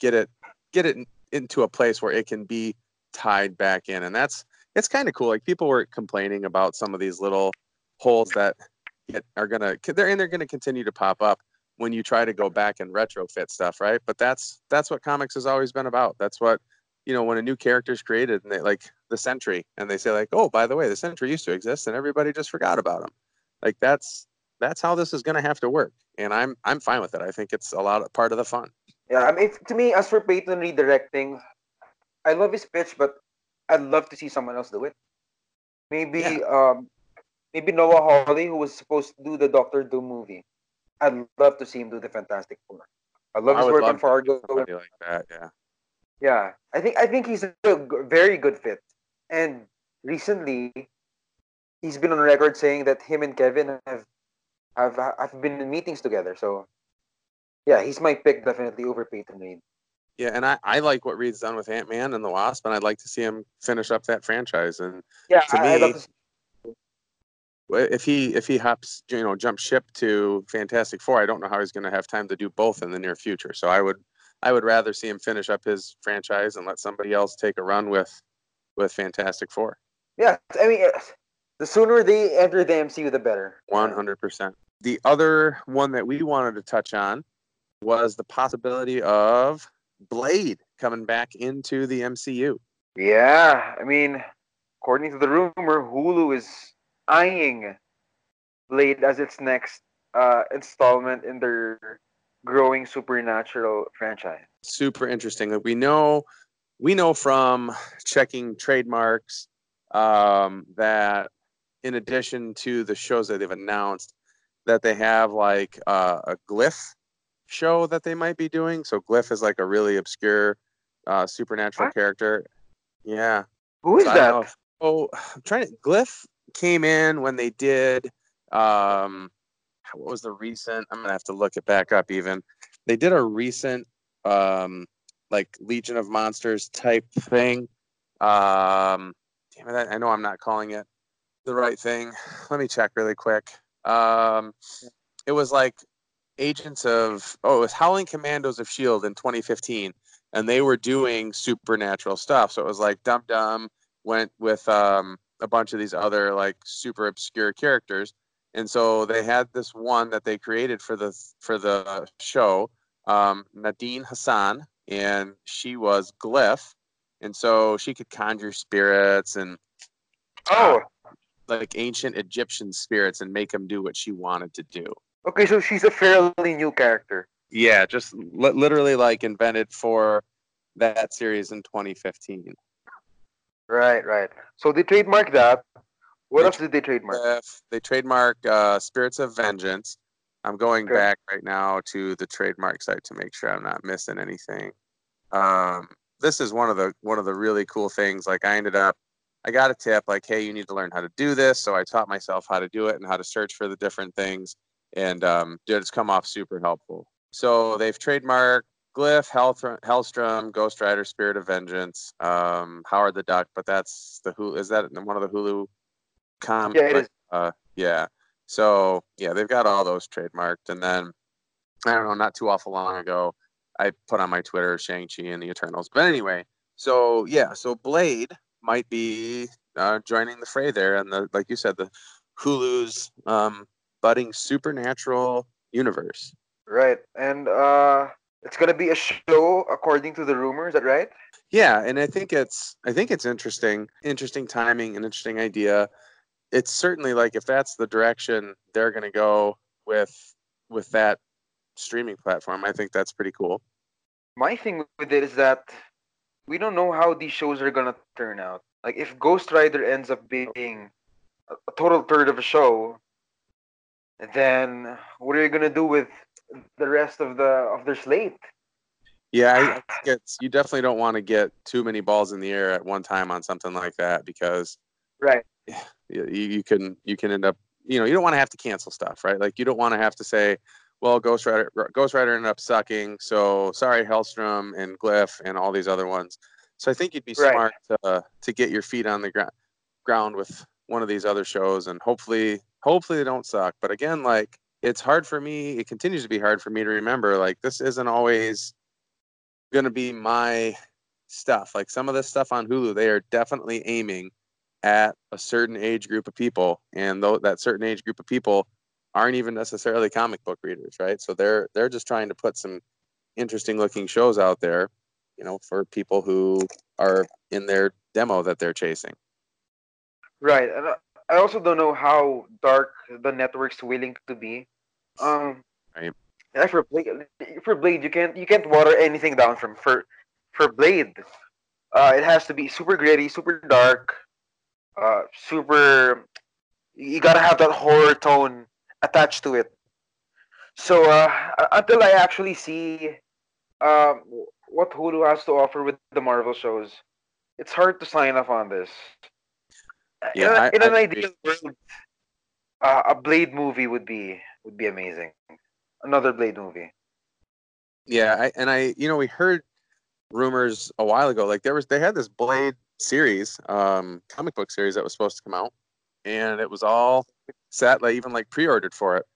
get it get it into a place where it can be tied back in, and that's it's kind of cool. Like people were complaining about some of these little holes that get, are gonna they're and they're gonna continue to pop up when you try to go back and retrofit stuff, right? But that's that's what comics has always been about. That's what you know when a new character is created and they like the Sentry and they say like, oh, by the way, the Sentry used to exist and everybody just forgot about him. Like that's that's how this is going to have to work, and I'm I'm fine with it. I think it's a lot of part of the fun. Yeah, I mean, to me, as for Peyton redirecting, I love his pitch, but I'd love to see someone else do it. Maybe, Yeah. um, maybe Noah Hawley, who was supposed to do the Doctor Doom movie. I'd love to see him do the Fantastic Four. I love I his work love on Fargo. Somebody like that, yeah. Yeah, I think I think he's a very good fit. And recently, he's been on record saying that him and Kevin have have have been in meetings together. So, yeah, he's my pick definitely over Peyton Reed. Yeah, and I, I like what Reed's done with Ant Man and the Wasp, and I'd like to see him finish up that franchise. And Yeah, To I, I'd love me- to see if he if he hops, you know, jump ship to Fantastic Four, I don't know how he's going to have time to do both in the near future. So I would I would rather see him finish up his franchise and let somebody else take a run with with Fantastic Four. Yeah, I mean, uh, the sooner they enter the MCU, the better. One hundred percent. The other one that we wanted to touch on was the possibility of Blade coming back into the MCU. Yeah, I mean, according to the rumor, Hulu is eyeing Blade as its next uh, installment in their growing supernatural franchise. super interesting. We know, we know from checking trademarks um, that in addition to the shows that they've announced, that they have like uh, a glyph show that they might be doing. So glyph is like a really obscure uh, supernatural What? character. Yeah. Who is So I don't know that? if- oh, I'm trying to. Glyph came in when they did. Um, what was the recent? I'm gonna have to look it back up. Even they did a recent, um, like Legion of Monsters type thing. Um, damn it! I know I'm not calling it the right thing. Let me check really quick. Um, it was like Agents of oh, it was Howling Commandos of Shield in 2015, and they were doing supernatural stuff. So it was like Dum Dum went with um, a bunch of these other like super obscure characters, and so they had this one that they created for the for the show, um, Nadine Hassan, and she was Glyph, and so she could conjure spirits and Oh, like ancient Egyptian spirits and make them do what she wanted to do. okay, so she's a fairly new character. Yeah, just li- literally like invented for that series in 2015. Right, right. So they trademark that. What They else did they trademark? If they trademark uh, Spirits of Vengeance. I'm going Okay. back right now to the trademark site to make sure I'm not missing anything. Um, this is one of the one of the really cool things. Like I ended up, I got a tip like, hey, you need to learn how to do this. So I taught myself how to do it and how to search for the different things, and um, it's come off super helpful. So they've trademarked Glyph, Hellstrom, Hellstrom, Ghost Rider, Spirit of Vengeance, um, Howard the Duck, but that's the Hulu. Is that one of the Hulu com? Yeah, it is. Uh, yeah. So yeah, they've got all those trademarked, and then I don't know, not too awful long ago, I put on my Twitter Shang Chi and the Eternals. But anyway, so yeah, so Blade might be uh, joining the fray there, and the like you said, the Hulu's um, budding supernatural universe. Right, and uh, it's gonna be a show according to the rumors. Is that right? Yeah, and I think it's I think it's interesting, interesting timing, an interesting idea. It's certainly like if that's the direction they're going to go with with that streaming platform, I think that's pretty cool. My thing with it is that we don't know how these shows are gonna turn out. Like if Ghost Rider ends up being a a total third of a show, then what are you gonna do with the rest of the of their slate? Yeah, I, I think it's you definitely don't want to get too many balls in the air at one time on something like that because Right. you, you can you can end up you know you don't want to have to cancel stuff right like you don't want to have to say well ghost rider ghost rider ended up sucking so sorry hellstrom and glyph and all these other ones so i think you'd be Right. smart to, to get your feet on the ground ground with one of these other shows and hopefully hopefully they don't suck but again like it's hard for me it continues to be hard for me to remember like this isn't always going to be my stuff like some of this stuff on hulu they are definitely aiming at a certain age group of people and though that certain age group of people aren't even necessarily comic book readers right? So they're they're just trying to put some interesting looking shows out there you know for people who are in their demo that they're chasing. Right, and uh, I- also don't know how dark the network's willing to be. Um, Right. yeah, for Blade, for Blade, you can't you can't water anything down from for for Blade. Uh, it has to be super gritty, super dark, uh, super. You gotta have that horror tone attached to it. So uh, until I actually see um, what Hulu has to offer with the Marvel shows, it's hard to sign off on this. Yeah, in, a- I- in an I ideal world, uh, a Blade movie would be would be amazing. Another Blade movie. yeah I, and i you know we heard rumors a while ago like there was they had this blade series um comic book series that was supposed to come out and it was all set like even like pre-ordered for it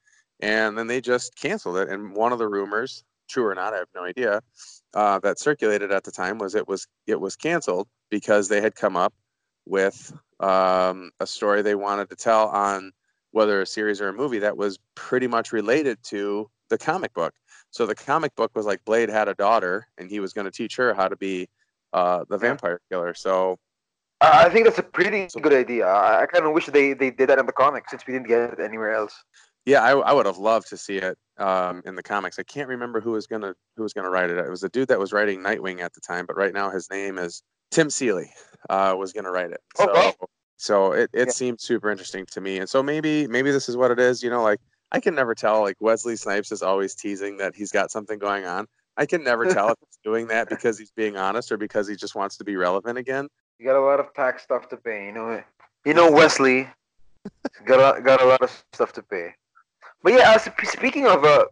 and then they just canceled it and one of the rumors true or not i have no idea uh, that circulated at the time was it was it was canceled because they had come up with um, a story they wanted to tell on whether a series or a movie that was pretty much related to the comic book so the comic book was like blade had a daughter and he was going to teach her how to be uh, the vampire killer so I think that's a pretty good idea. I, I kind of wish they, they did that in the comics since we didn't get it anywhere else. Yeah, I, I would have loved to see it um, in the comics. I can't remember who was gonna who was gonna write it. It was a dude that was writing Nightwing at the time, but right now his name is Tim Seeley. Uh, was gonna write it. Oh, So, wow. so it, it Yeah. seemed super interesting to me. And so maybe maybe this is what it is. You know, like I can never tell. Like Wesley Snipes is always teasing that he's got something going on. I can never tell if he's doing that because he's being honest or because he just wants to be relevant again. You got a lot of tax stuff to pay. You know, you know Wesley got a, got a lot of stuff to pay. But yeah, as, speaking of uh,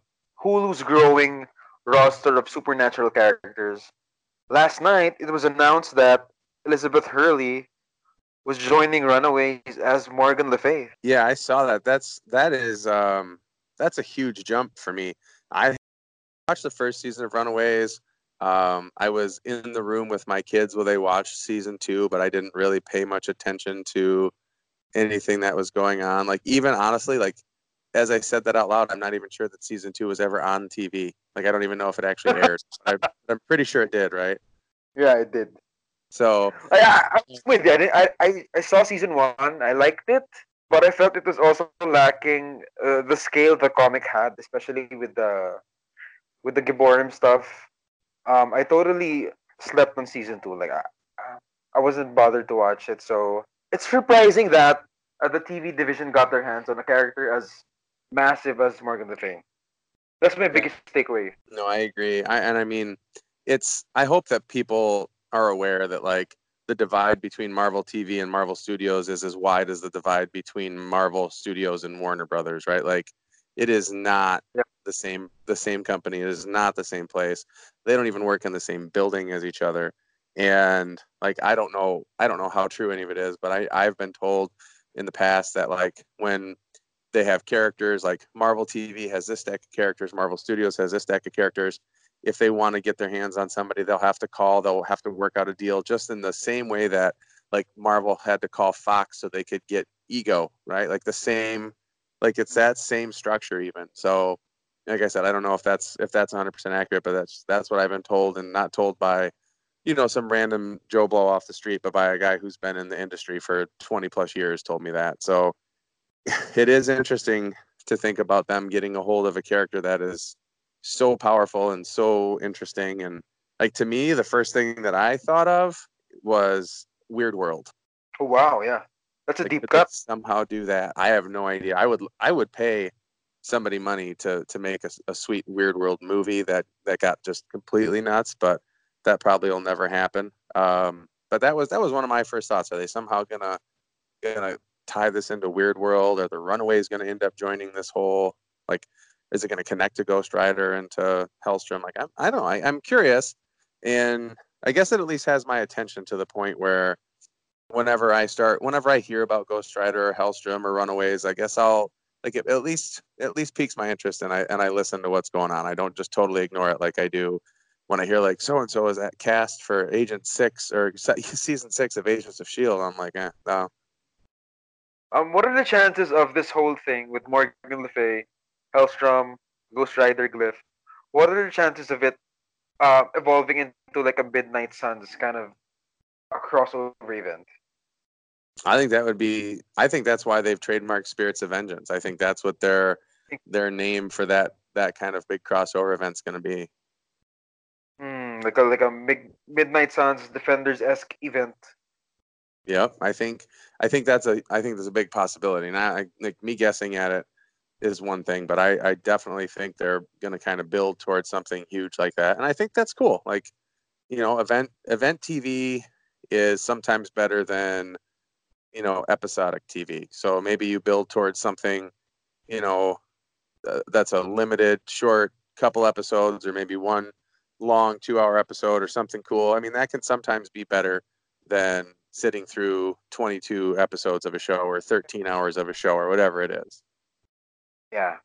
Hulu's growing roster of supernatural characters, last night it was announced that Elizabeth Hurley was joining Runaways as Morgan Le Fay. Yeah, I saw that. That's that is um that's a huge jump for me. I watched the first season of Runaways. Um, I was in the room with my kids while they watched season two, but I didn't really pay much attention to anything that was going on. Like even honestly, like as I said that out loud, I'm not even sure that season two was ever on TV. Like I don't even know if it actually airs. I, I'm pretty sure it did, right? Yeah, it did. So I, I, I'm with you. I, I, I, I saw season one. I liked it, but I felt it was also lacking uh, the scale the comic had, especially with the with the Gibborim stuff. Um, I totally slept on season two. Like I, I wasn't bothered to watch it. So it's surprising that uh, the TV division got their hands on a character as massive as Morgan Le Fay. That's my biggest takeaway. No, I agree. I, and I mean, it's. I hope that people are aware that like the divide between Marvel TV and Marvel Studios is as wide as the divide between Marvel Studios and Warner Brothers, right? Like it is not yep. the same the same company. It is not the same place. They don't even work in the same building as each other. And like I don't know I don't know how true any of it is, but I, I've been told in the past that like when they have characters like Marvel TV has this deck of characters, Marvel Studios has this deck of characters, if they want to get their hands on somebody, they'll have to call, they'll have to work out a deal just in the same way that like Marvel had to call Fox so they could get Ego, right? Like the same, like it's that same structure even. So, like I said, I don't know if that's if that's 100% accurate, but that's that's what I've been told and not told by, you know, some random Joe Blow off the street, but by a guy who's been in the industry for 20 plus years told me that. So, it is interesting to think about them getting a hold of a character that is so powerful and so interesting. And like to me, the first thing that I thought of was Weird World. Oh wow, yeah, that's a like, deep cut. Somehow do that. I have no idea. I would I would pay somebody money to to make a, a sweet Weird World movie that that got just completely nuts, but that probably will never happen. Um, but that was that was one of my first thoughts. Are they somehow gonna gonna tie this into Weird World? Are the Runaways gonna end up joining this whole like is it going to connect to Ghost Rider and to Helstrom? Like, I'm, I don't know. I, I'm curious. And I guess it at least has my attention to the point where whenever I start, whenever I hear about Ghost Rider or Hellstrom or Runaways, I guess I'll like it, at least at least piques my interest and I and I listen to what's going on. I don't just totally ignore it like I do when I hear like so and so is at cast for Agent Six or season six of Agents of Shield. I'm like, eh, no. Um, what are the chances of this whole thing with Morgan Le Fay Helstrom, Ghost Rider Glyph. What are the chances of it uh, evolving into like a Midnight Suns kind of a crossover event? I think that would be. I think that's why they've trademarked Spirits of Vengeance. I think that's what their their name for that that kind of big crossover event's going to be. Mm, like a like a mid, Midnight Suns Defenders esque event. Yep, I think I think that's a I think there's a big possibility. And I, like me guessing at it, is one thing, but I, I definitely think they're going to kind of build towards something huge like that, and I think that's cool. Like, you know, event event TV is sometimes better than you know episodic TV. So maybe you build towards something, you know, uh, that's a limited, short couple episodes, or maybe one long two-hour episode or something cool. I mean, that can sometimes be better than sitting through 22 episodes of a show or 13 hours of a show or whatever it is. Yeah.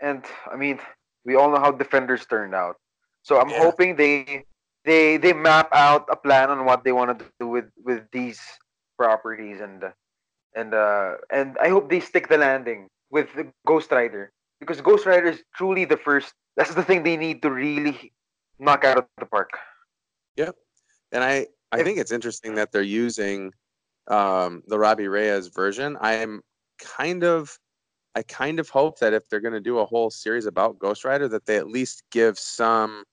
And I mean, we all know how defenders turned out. So I'm Yeah. hoping they they they map out a plan on what they want to do with with these properties and and uh and I hope they stick the landing with the Ghost Rider because Ghost Rider is truly the first. That's the thing they need to really knock out of the park. Yep. And I, I If- think it's interesting that they're using um, the Robbie Reyes version. I am kind of, I kind of hope that if they're going to do a whole series about Ghost Rider, that they at least give some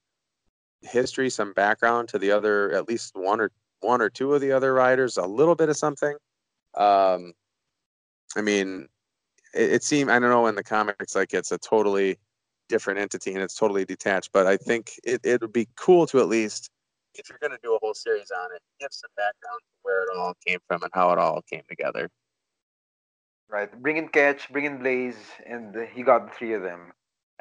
history, some background to the other, at least one or one or two of the other riders, a little bit of something. Um, I mean, it, it seemed I don't know in the comics like it's a totally different entity and it's totally detached, but I think it, it would be cool to at least if you're going to do a whole series on it, give some background to where it all came from and how it all came together. Right, bring in Ketch, bring in Blaze, and he got the three of them.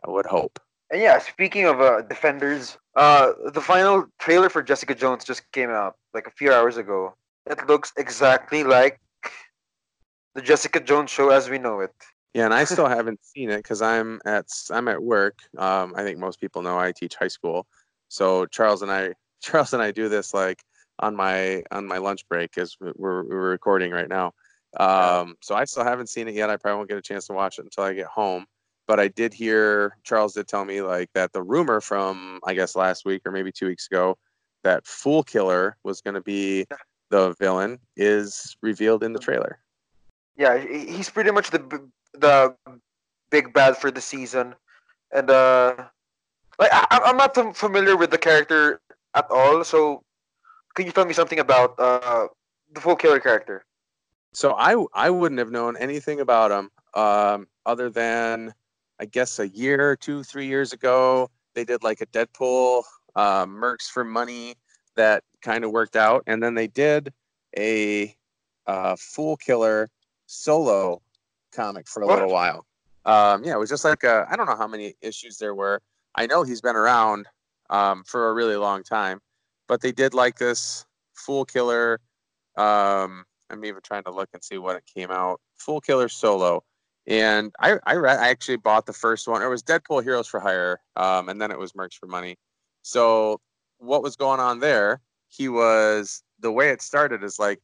I would hope. And yeah, speaking of uh, defenders, uh, the final trailer for Jessica Jones just came out like a few hours ago. It looks exactly like the Jessica Jones show as we know it. Yeah, and I still haven't seen it because I'm at I'm at work. Um, I think most people know I teach high school, so Charles and I Charles and I do this like on my on my lunch break as we're we're recording right now. Um, so I still haven't seen it yet. I probably won't get a chance to watch it until I get home. But I did hear Charles did tell me like that the rumor from I guess last week or maybe two weeks ago that Fool Killer was going to be the villain is revealed in the trailer. Yeah, he's pretty much the the big bad for the season, and uh, like I, I'm not familiar with the character at all. So, can you tell me something about uh, the Fool Killer character? So I I wouldn't have known anything about him um, other than I guess a year, two, three years ago they did like a Deadpool uh, Mercs for Money that kind of worked out, and then they did a uh, Foolkiller solo comic for a what? little while. Um, yeah, it was just like I don't know how many issues there were. I know he's been around um, for a really long time, but they did like this Foolkiller. Um, I'm even trying to look and see what it came out. Foolkiller solo, and I I, read, I actually bought the first one. It was Deadpool Heroes for Hire, um, and then it was Mercs for Money. So what was going on there? He was the way it started is like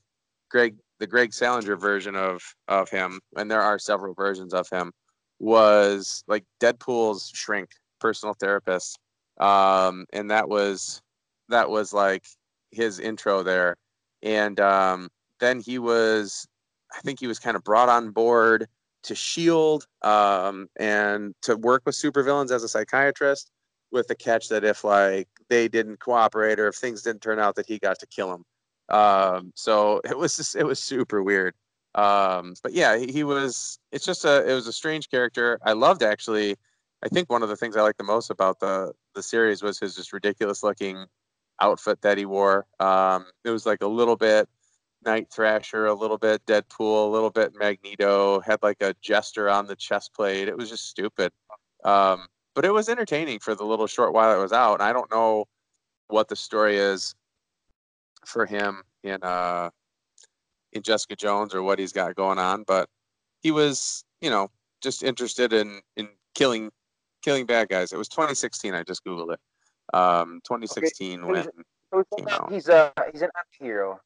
Greg, the Greg Salinger version of of him, and there are several versions of him. Was like Deadpool's shrink, personal therapist, um, and that was that was like his intro there, and um, then he was, I think he was kind of brought on board to Shield um, and to work with supervillains as a psychiatrist, with the catch that if like they didn't cooperate or if things didn't turn out, that he got to kill them. Um, so it was just, it was super weird. Um, but yeah, he, he, was. It's just a it was a strange character. I loved actually. I think one of the things I liked the most about the the series was his just ridiculous looking outfit that he wore. Um, it was like a little bit Night Thrasher, a little bit Deadpool, a little bit Magneto. Had like a jester on the chest plate. It was just stupid, um, but it was entertaining for the little short while it was out. And I don't know what the story is for him in uh, in Jessica Jones or what he's got going on, but he was, you know, just interested in in killing killing bad guys. It was 2016. I just googled it. Um, 2016 okay. when so he's a he's an anti-hero.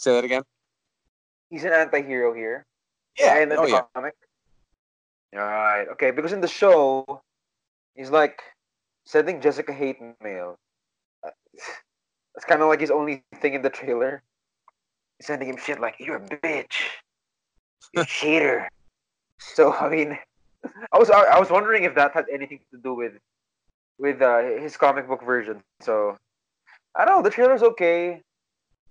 Say that again. He's an anti-hero here. Yeah. And in oh, the yeah. comic. All right. Okay. Because in the show, he's like sending Jessica hate mail. It's kind of like his only thing in the trailer. He's sending him shit like "You're a bitch, you cheater." So I mean, I was I was wondering if that had anything to do with with uh, his comic book version. So I don't know. The trailer's okay.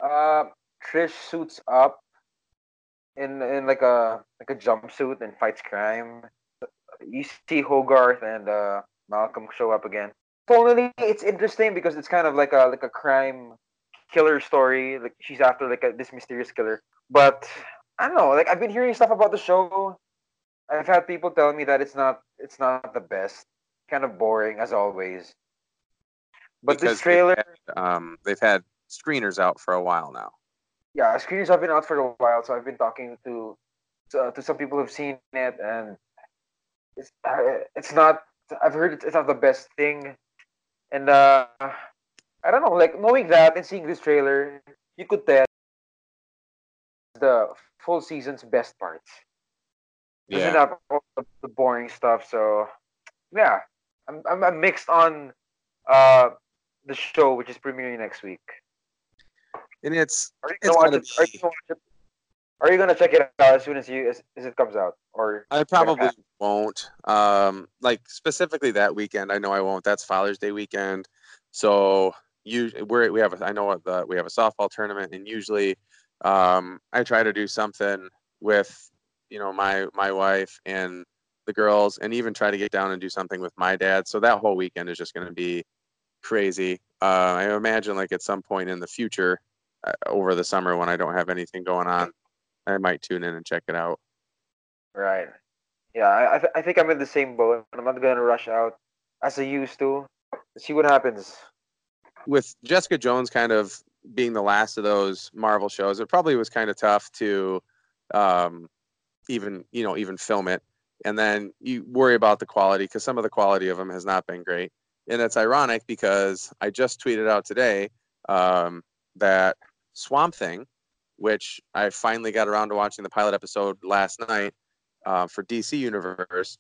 Uh, Trish suits up in in like a like a jumpsuit and fights crime. You see Hogarth and uh, Malcolm show up again. Tonally, it's interesting because it's kind of like a like a crime killer story. Like she's after like a, this mysterious killer. But I don't know. Like I've been hearing stuff about the show. I've had people tell me that it's not it's not the best. Kind of boring as always. But because this trailer, they've had, um, they've had screeners out for a while now yeah, screeners have been out for a while, so I've been talking to to, to some people who've seen it, and it's uh, it's not. I've heard it's not the best thing, and uh, I don't know. Like knowing that and seeing this trailer, you could tell the full season's best parts. Yeah. Have all the boring stuff. So yeah, I'm I'm, I'm mixed on uh the show, which is premiering next week and it's are you it's gonna, be, are, you gonna, are you gonna check it out as soon as you as, as it comes out? Or I probably won't. Um like specifically that weekend I know I won't. That's Father's Day weekend. So you we're we have a, I know what the we have a softball tournament and usually um I try to do something with you know my my wife and the girls and even try to get down and do something with my dad. So that whole weekend is just going to be crazy. Uh, I imagine like at some point in the future uh, over the summer when I don't have anything going on. I might tune in and check it out. Right. Yeah, I I, th- I think I'm in the same boat. I'm not gonna rush out as I used to. See what happens. With Jessica Jones kind of being the last of those Marvel shows, it probably was kind of tough to um, even you know even film it. And then you worry about the quality because some of the quality of them has not been great. And it's ironic because I just tweeted out today um, that Swamp Thing, which I finally got around to watching the pilot episode last night uh, for DC Universe,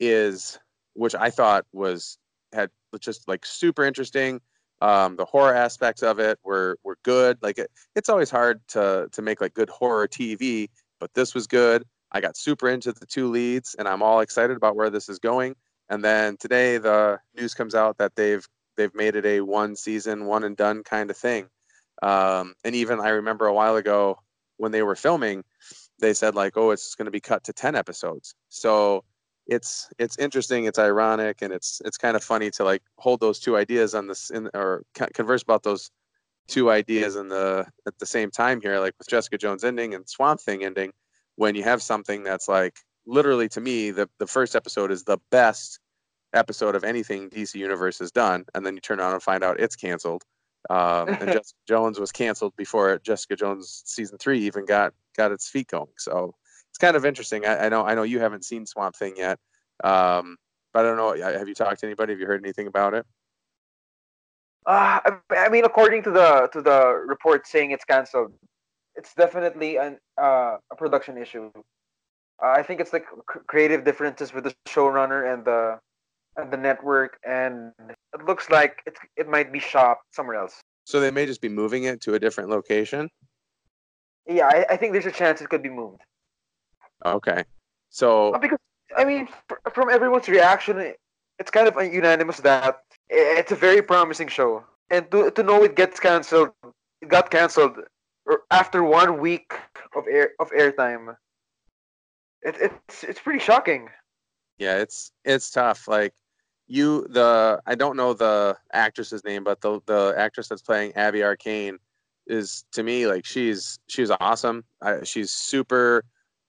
is which I thought was had just like super interesting. Um, the horror aspects of it were were good. Like it, it's always hard to to make like good horror TV, but this was good. I got super into the two leads, and I'm all excited about where this is going. And then today the news comes out that they've they've made it a one season, one and done kind of thing. Um, and even I remember a while ago when they were filming, they said like, oh, it's going to be cut to ten episodes. So it's it's interesting, it's ironic, and it's it's kind of funny to like hold those two ideas on this in or converse about those two ideas in the at the same time here, like with Jessica Jones ending and Swamp Thing ending, when you have something that's like literally to me the the first episode is the best episode of anything DC Universe has done, and then you turn around and find out it's canceled. Um, and Jessica Jones was canceled before Jessica Jones season three even got got its feet going. So it's kind of interesting. I, I know I know you haven't seen Swamp Thing yet, um, but I don't know. Have you talked to anybody? Have you heard anything about it? Uh, I mean, according to the to the report saying it's canceled, it's definitely an uh, a production issue. Uh, I think it's like creative differences with the showrunner and the the network, and it looks like it it might be shot somewhere else. So they may just be moving it to a different location. Yeah, I, I think there's a chance it could be moved. Okay, so because I mean, from everyone's reaction, it's kind of unanimous that it's a very promising show, and to to know it gets canceled, it got canceled er, after one week of air of airtime. It, it's it's pretty shocking. Yeah, it's it's tough. Like you, the I don't know the actress's name, but the the actress that's playing Abby Arcane is to me like she's she's awesome. I, she's super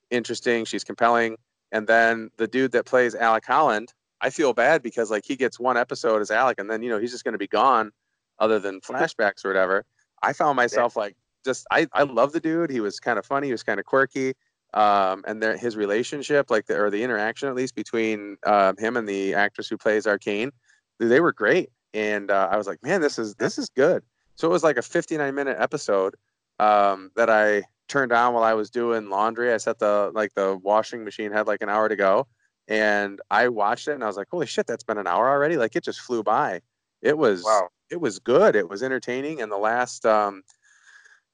interesting. She's compelling. And then the dude that plays Alec Holland, I feel bad because like he gets one episode as Alec, and then you know he's just going to be gone, other than flashbacks or whatever. I found myself like just I I love the dude. He was kind of funny. He was kind of quirky. Um, and their, his relationship, like the, or the interaction at least between uh, him and the actress who plays Arcane, they were great. And uh, I was like, man, this is this is good. So it was like a 59 minute episode um, that I turned on while I was doing laundry. I set the like the washing machine had like an hour to go, and I watched it and I was like, holy shit, that's been an hour already. Like it just flew by. It was wow. it was good. It was entertaining. And the last um,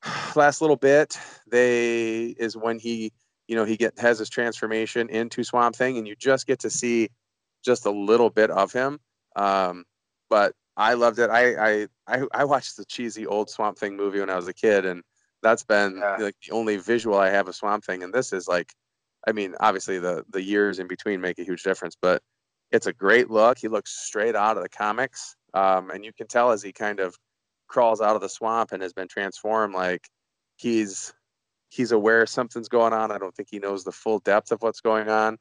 last little bit, they is when he you know he get has his transformation into Swamp Thing, and you just get to see just a little bit of him. Um, but I loved it. I, I I I watched the cheesy old Swamp Thing movie when I was a kid, and that's been yeah. like the only visual I have of Swamp Thing. And this is like, I mean, obviously the the years in between make a huge difference, but it's a great look. He looks straight out of the comics, um, and you can tell as he kind of crawls out of the swamp and has been transformed, like he's he's aware something's going on. I don't think he knows the full depth of what's going on.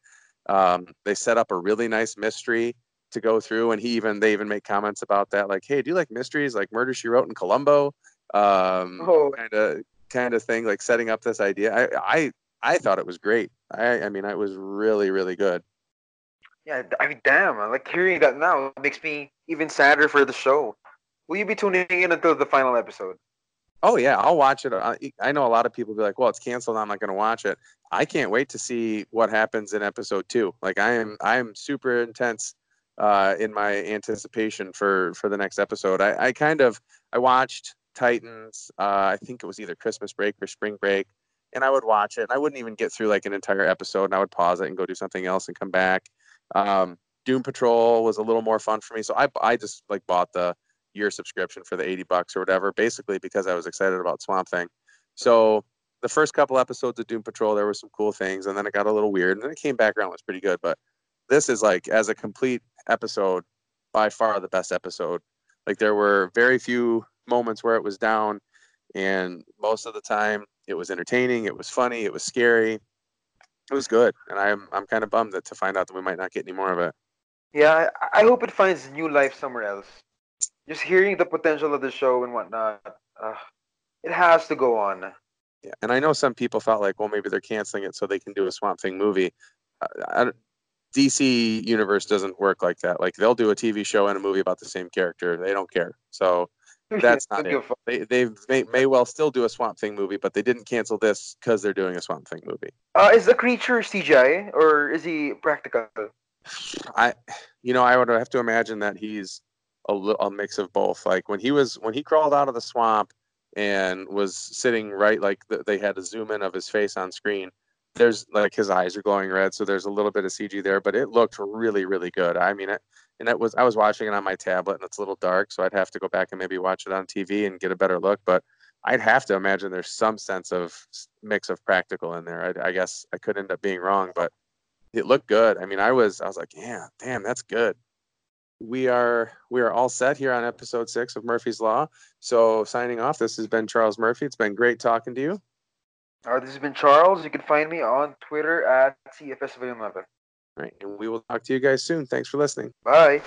Um, they set up a really nice mystery to go through, and he even they even make comments about that, like, "Hey, do you like mysteries like Murder She Wrote in Columbo?" Um, oh. kind of kind of thing, like setting up this idea. I I I thought it was great. I I mean, it was really really good. Yeah, I mean, damn! I Like hearing that now makes me even sadder for the show. Will you be tuning in until the final episode? Oh yeah, I'll watch it. I, I know a lot of people be like, "Well, it's canceled. I'm not going to watch it." I can't wait to see what happens in episode two. Like I am, I am super intense uh, in my anticipation for for the next episode. I, I kind of I watched Titans. Uh, I think it was either Christmas break or spring break, and I would watch it. And I wouldn't even get through like an entire episode, and I would pause it and go do something else and come back. Um, Doom Patrol was a little more fun for me, so I I just like bought the year subscription for the 80 bucks or whatever, basically because I was excited about Swamp Thing. So the first couple episodes of Doom Patrol, there were some cool things, and then it got a little weird, and then it came back around, it was pretty good. But this is like, as a complete episode, by far the best episode. Like there were very few moments where it was down, and most of the time it was entertaining, it was funny, it was scary, it was good, and I'm I'm kind of bummed that to find out that we might not get any more of it. Yeah, I hope it finds new life somewhere else just hearing the potential of the show and whatnot, uh, it has to go on. Yeah, and I know some people felt like, well, maybe they're canceling it so they can do a Swamp Thing movie. Uh, DC universe doesn't work like that. Like they'll do a TV show and a movie about the same character. They don't care. So that's not it. They they may, may well still do a Swamp Thing movie, but they didn't cancel this because they're doing a Swamp Thing movie. Uh, is the creature CGI or is he practical? I, you know, I would have to imagine that he's a, little a mix of both. Like when he was when he crawled out of the swamp and was sitting right like the, they had a zoom in of his face on screen. there's like his eyes are glowing red, so there's a little bit of CG there, but it looked really, really good. I mean, it, and that was I was watching it on my tablet, and it's a little dark, so I'd have to go back and maybe watch it on TV and get a better look. But I'd have to imagine there's some sense of mix of practical in there. I, I guess I could end up being wrong, but it looked good. I mean, I was I was like, yeah, damn, that's good. We are we are all set here on episode six of Murphy's Law. So signing off, this has been Charles Murphy. It's been great talking to you. All right, this has been Charles. You can find me on Twitter at CFS11. All right, and we will talk to you guys soon. Thanks for listening. Bye.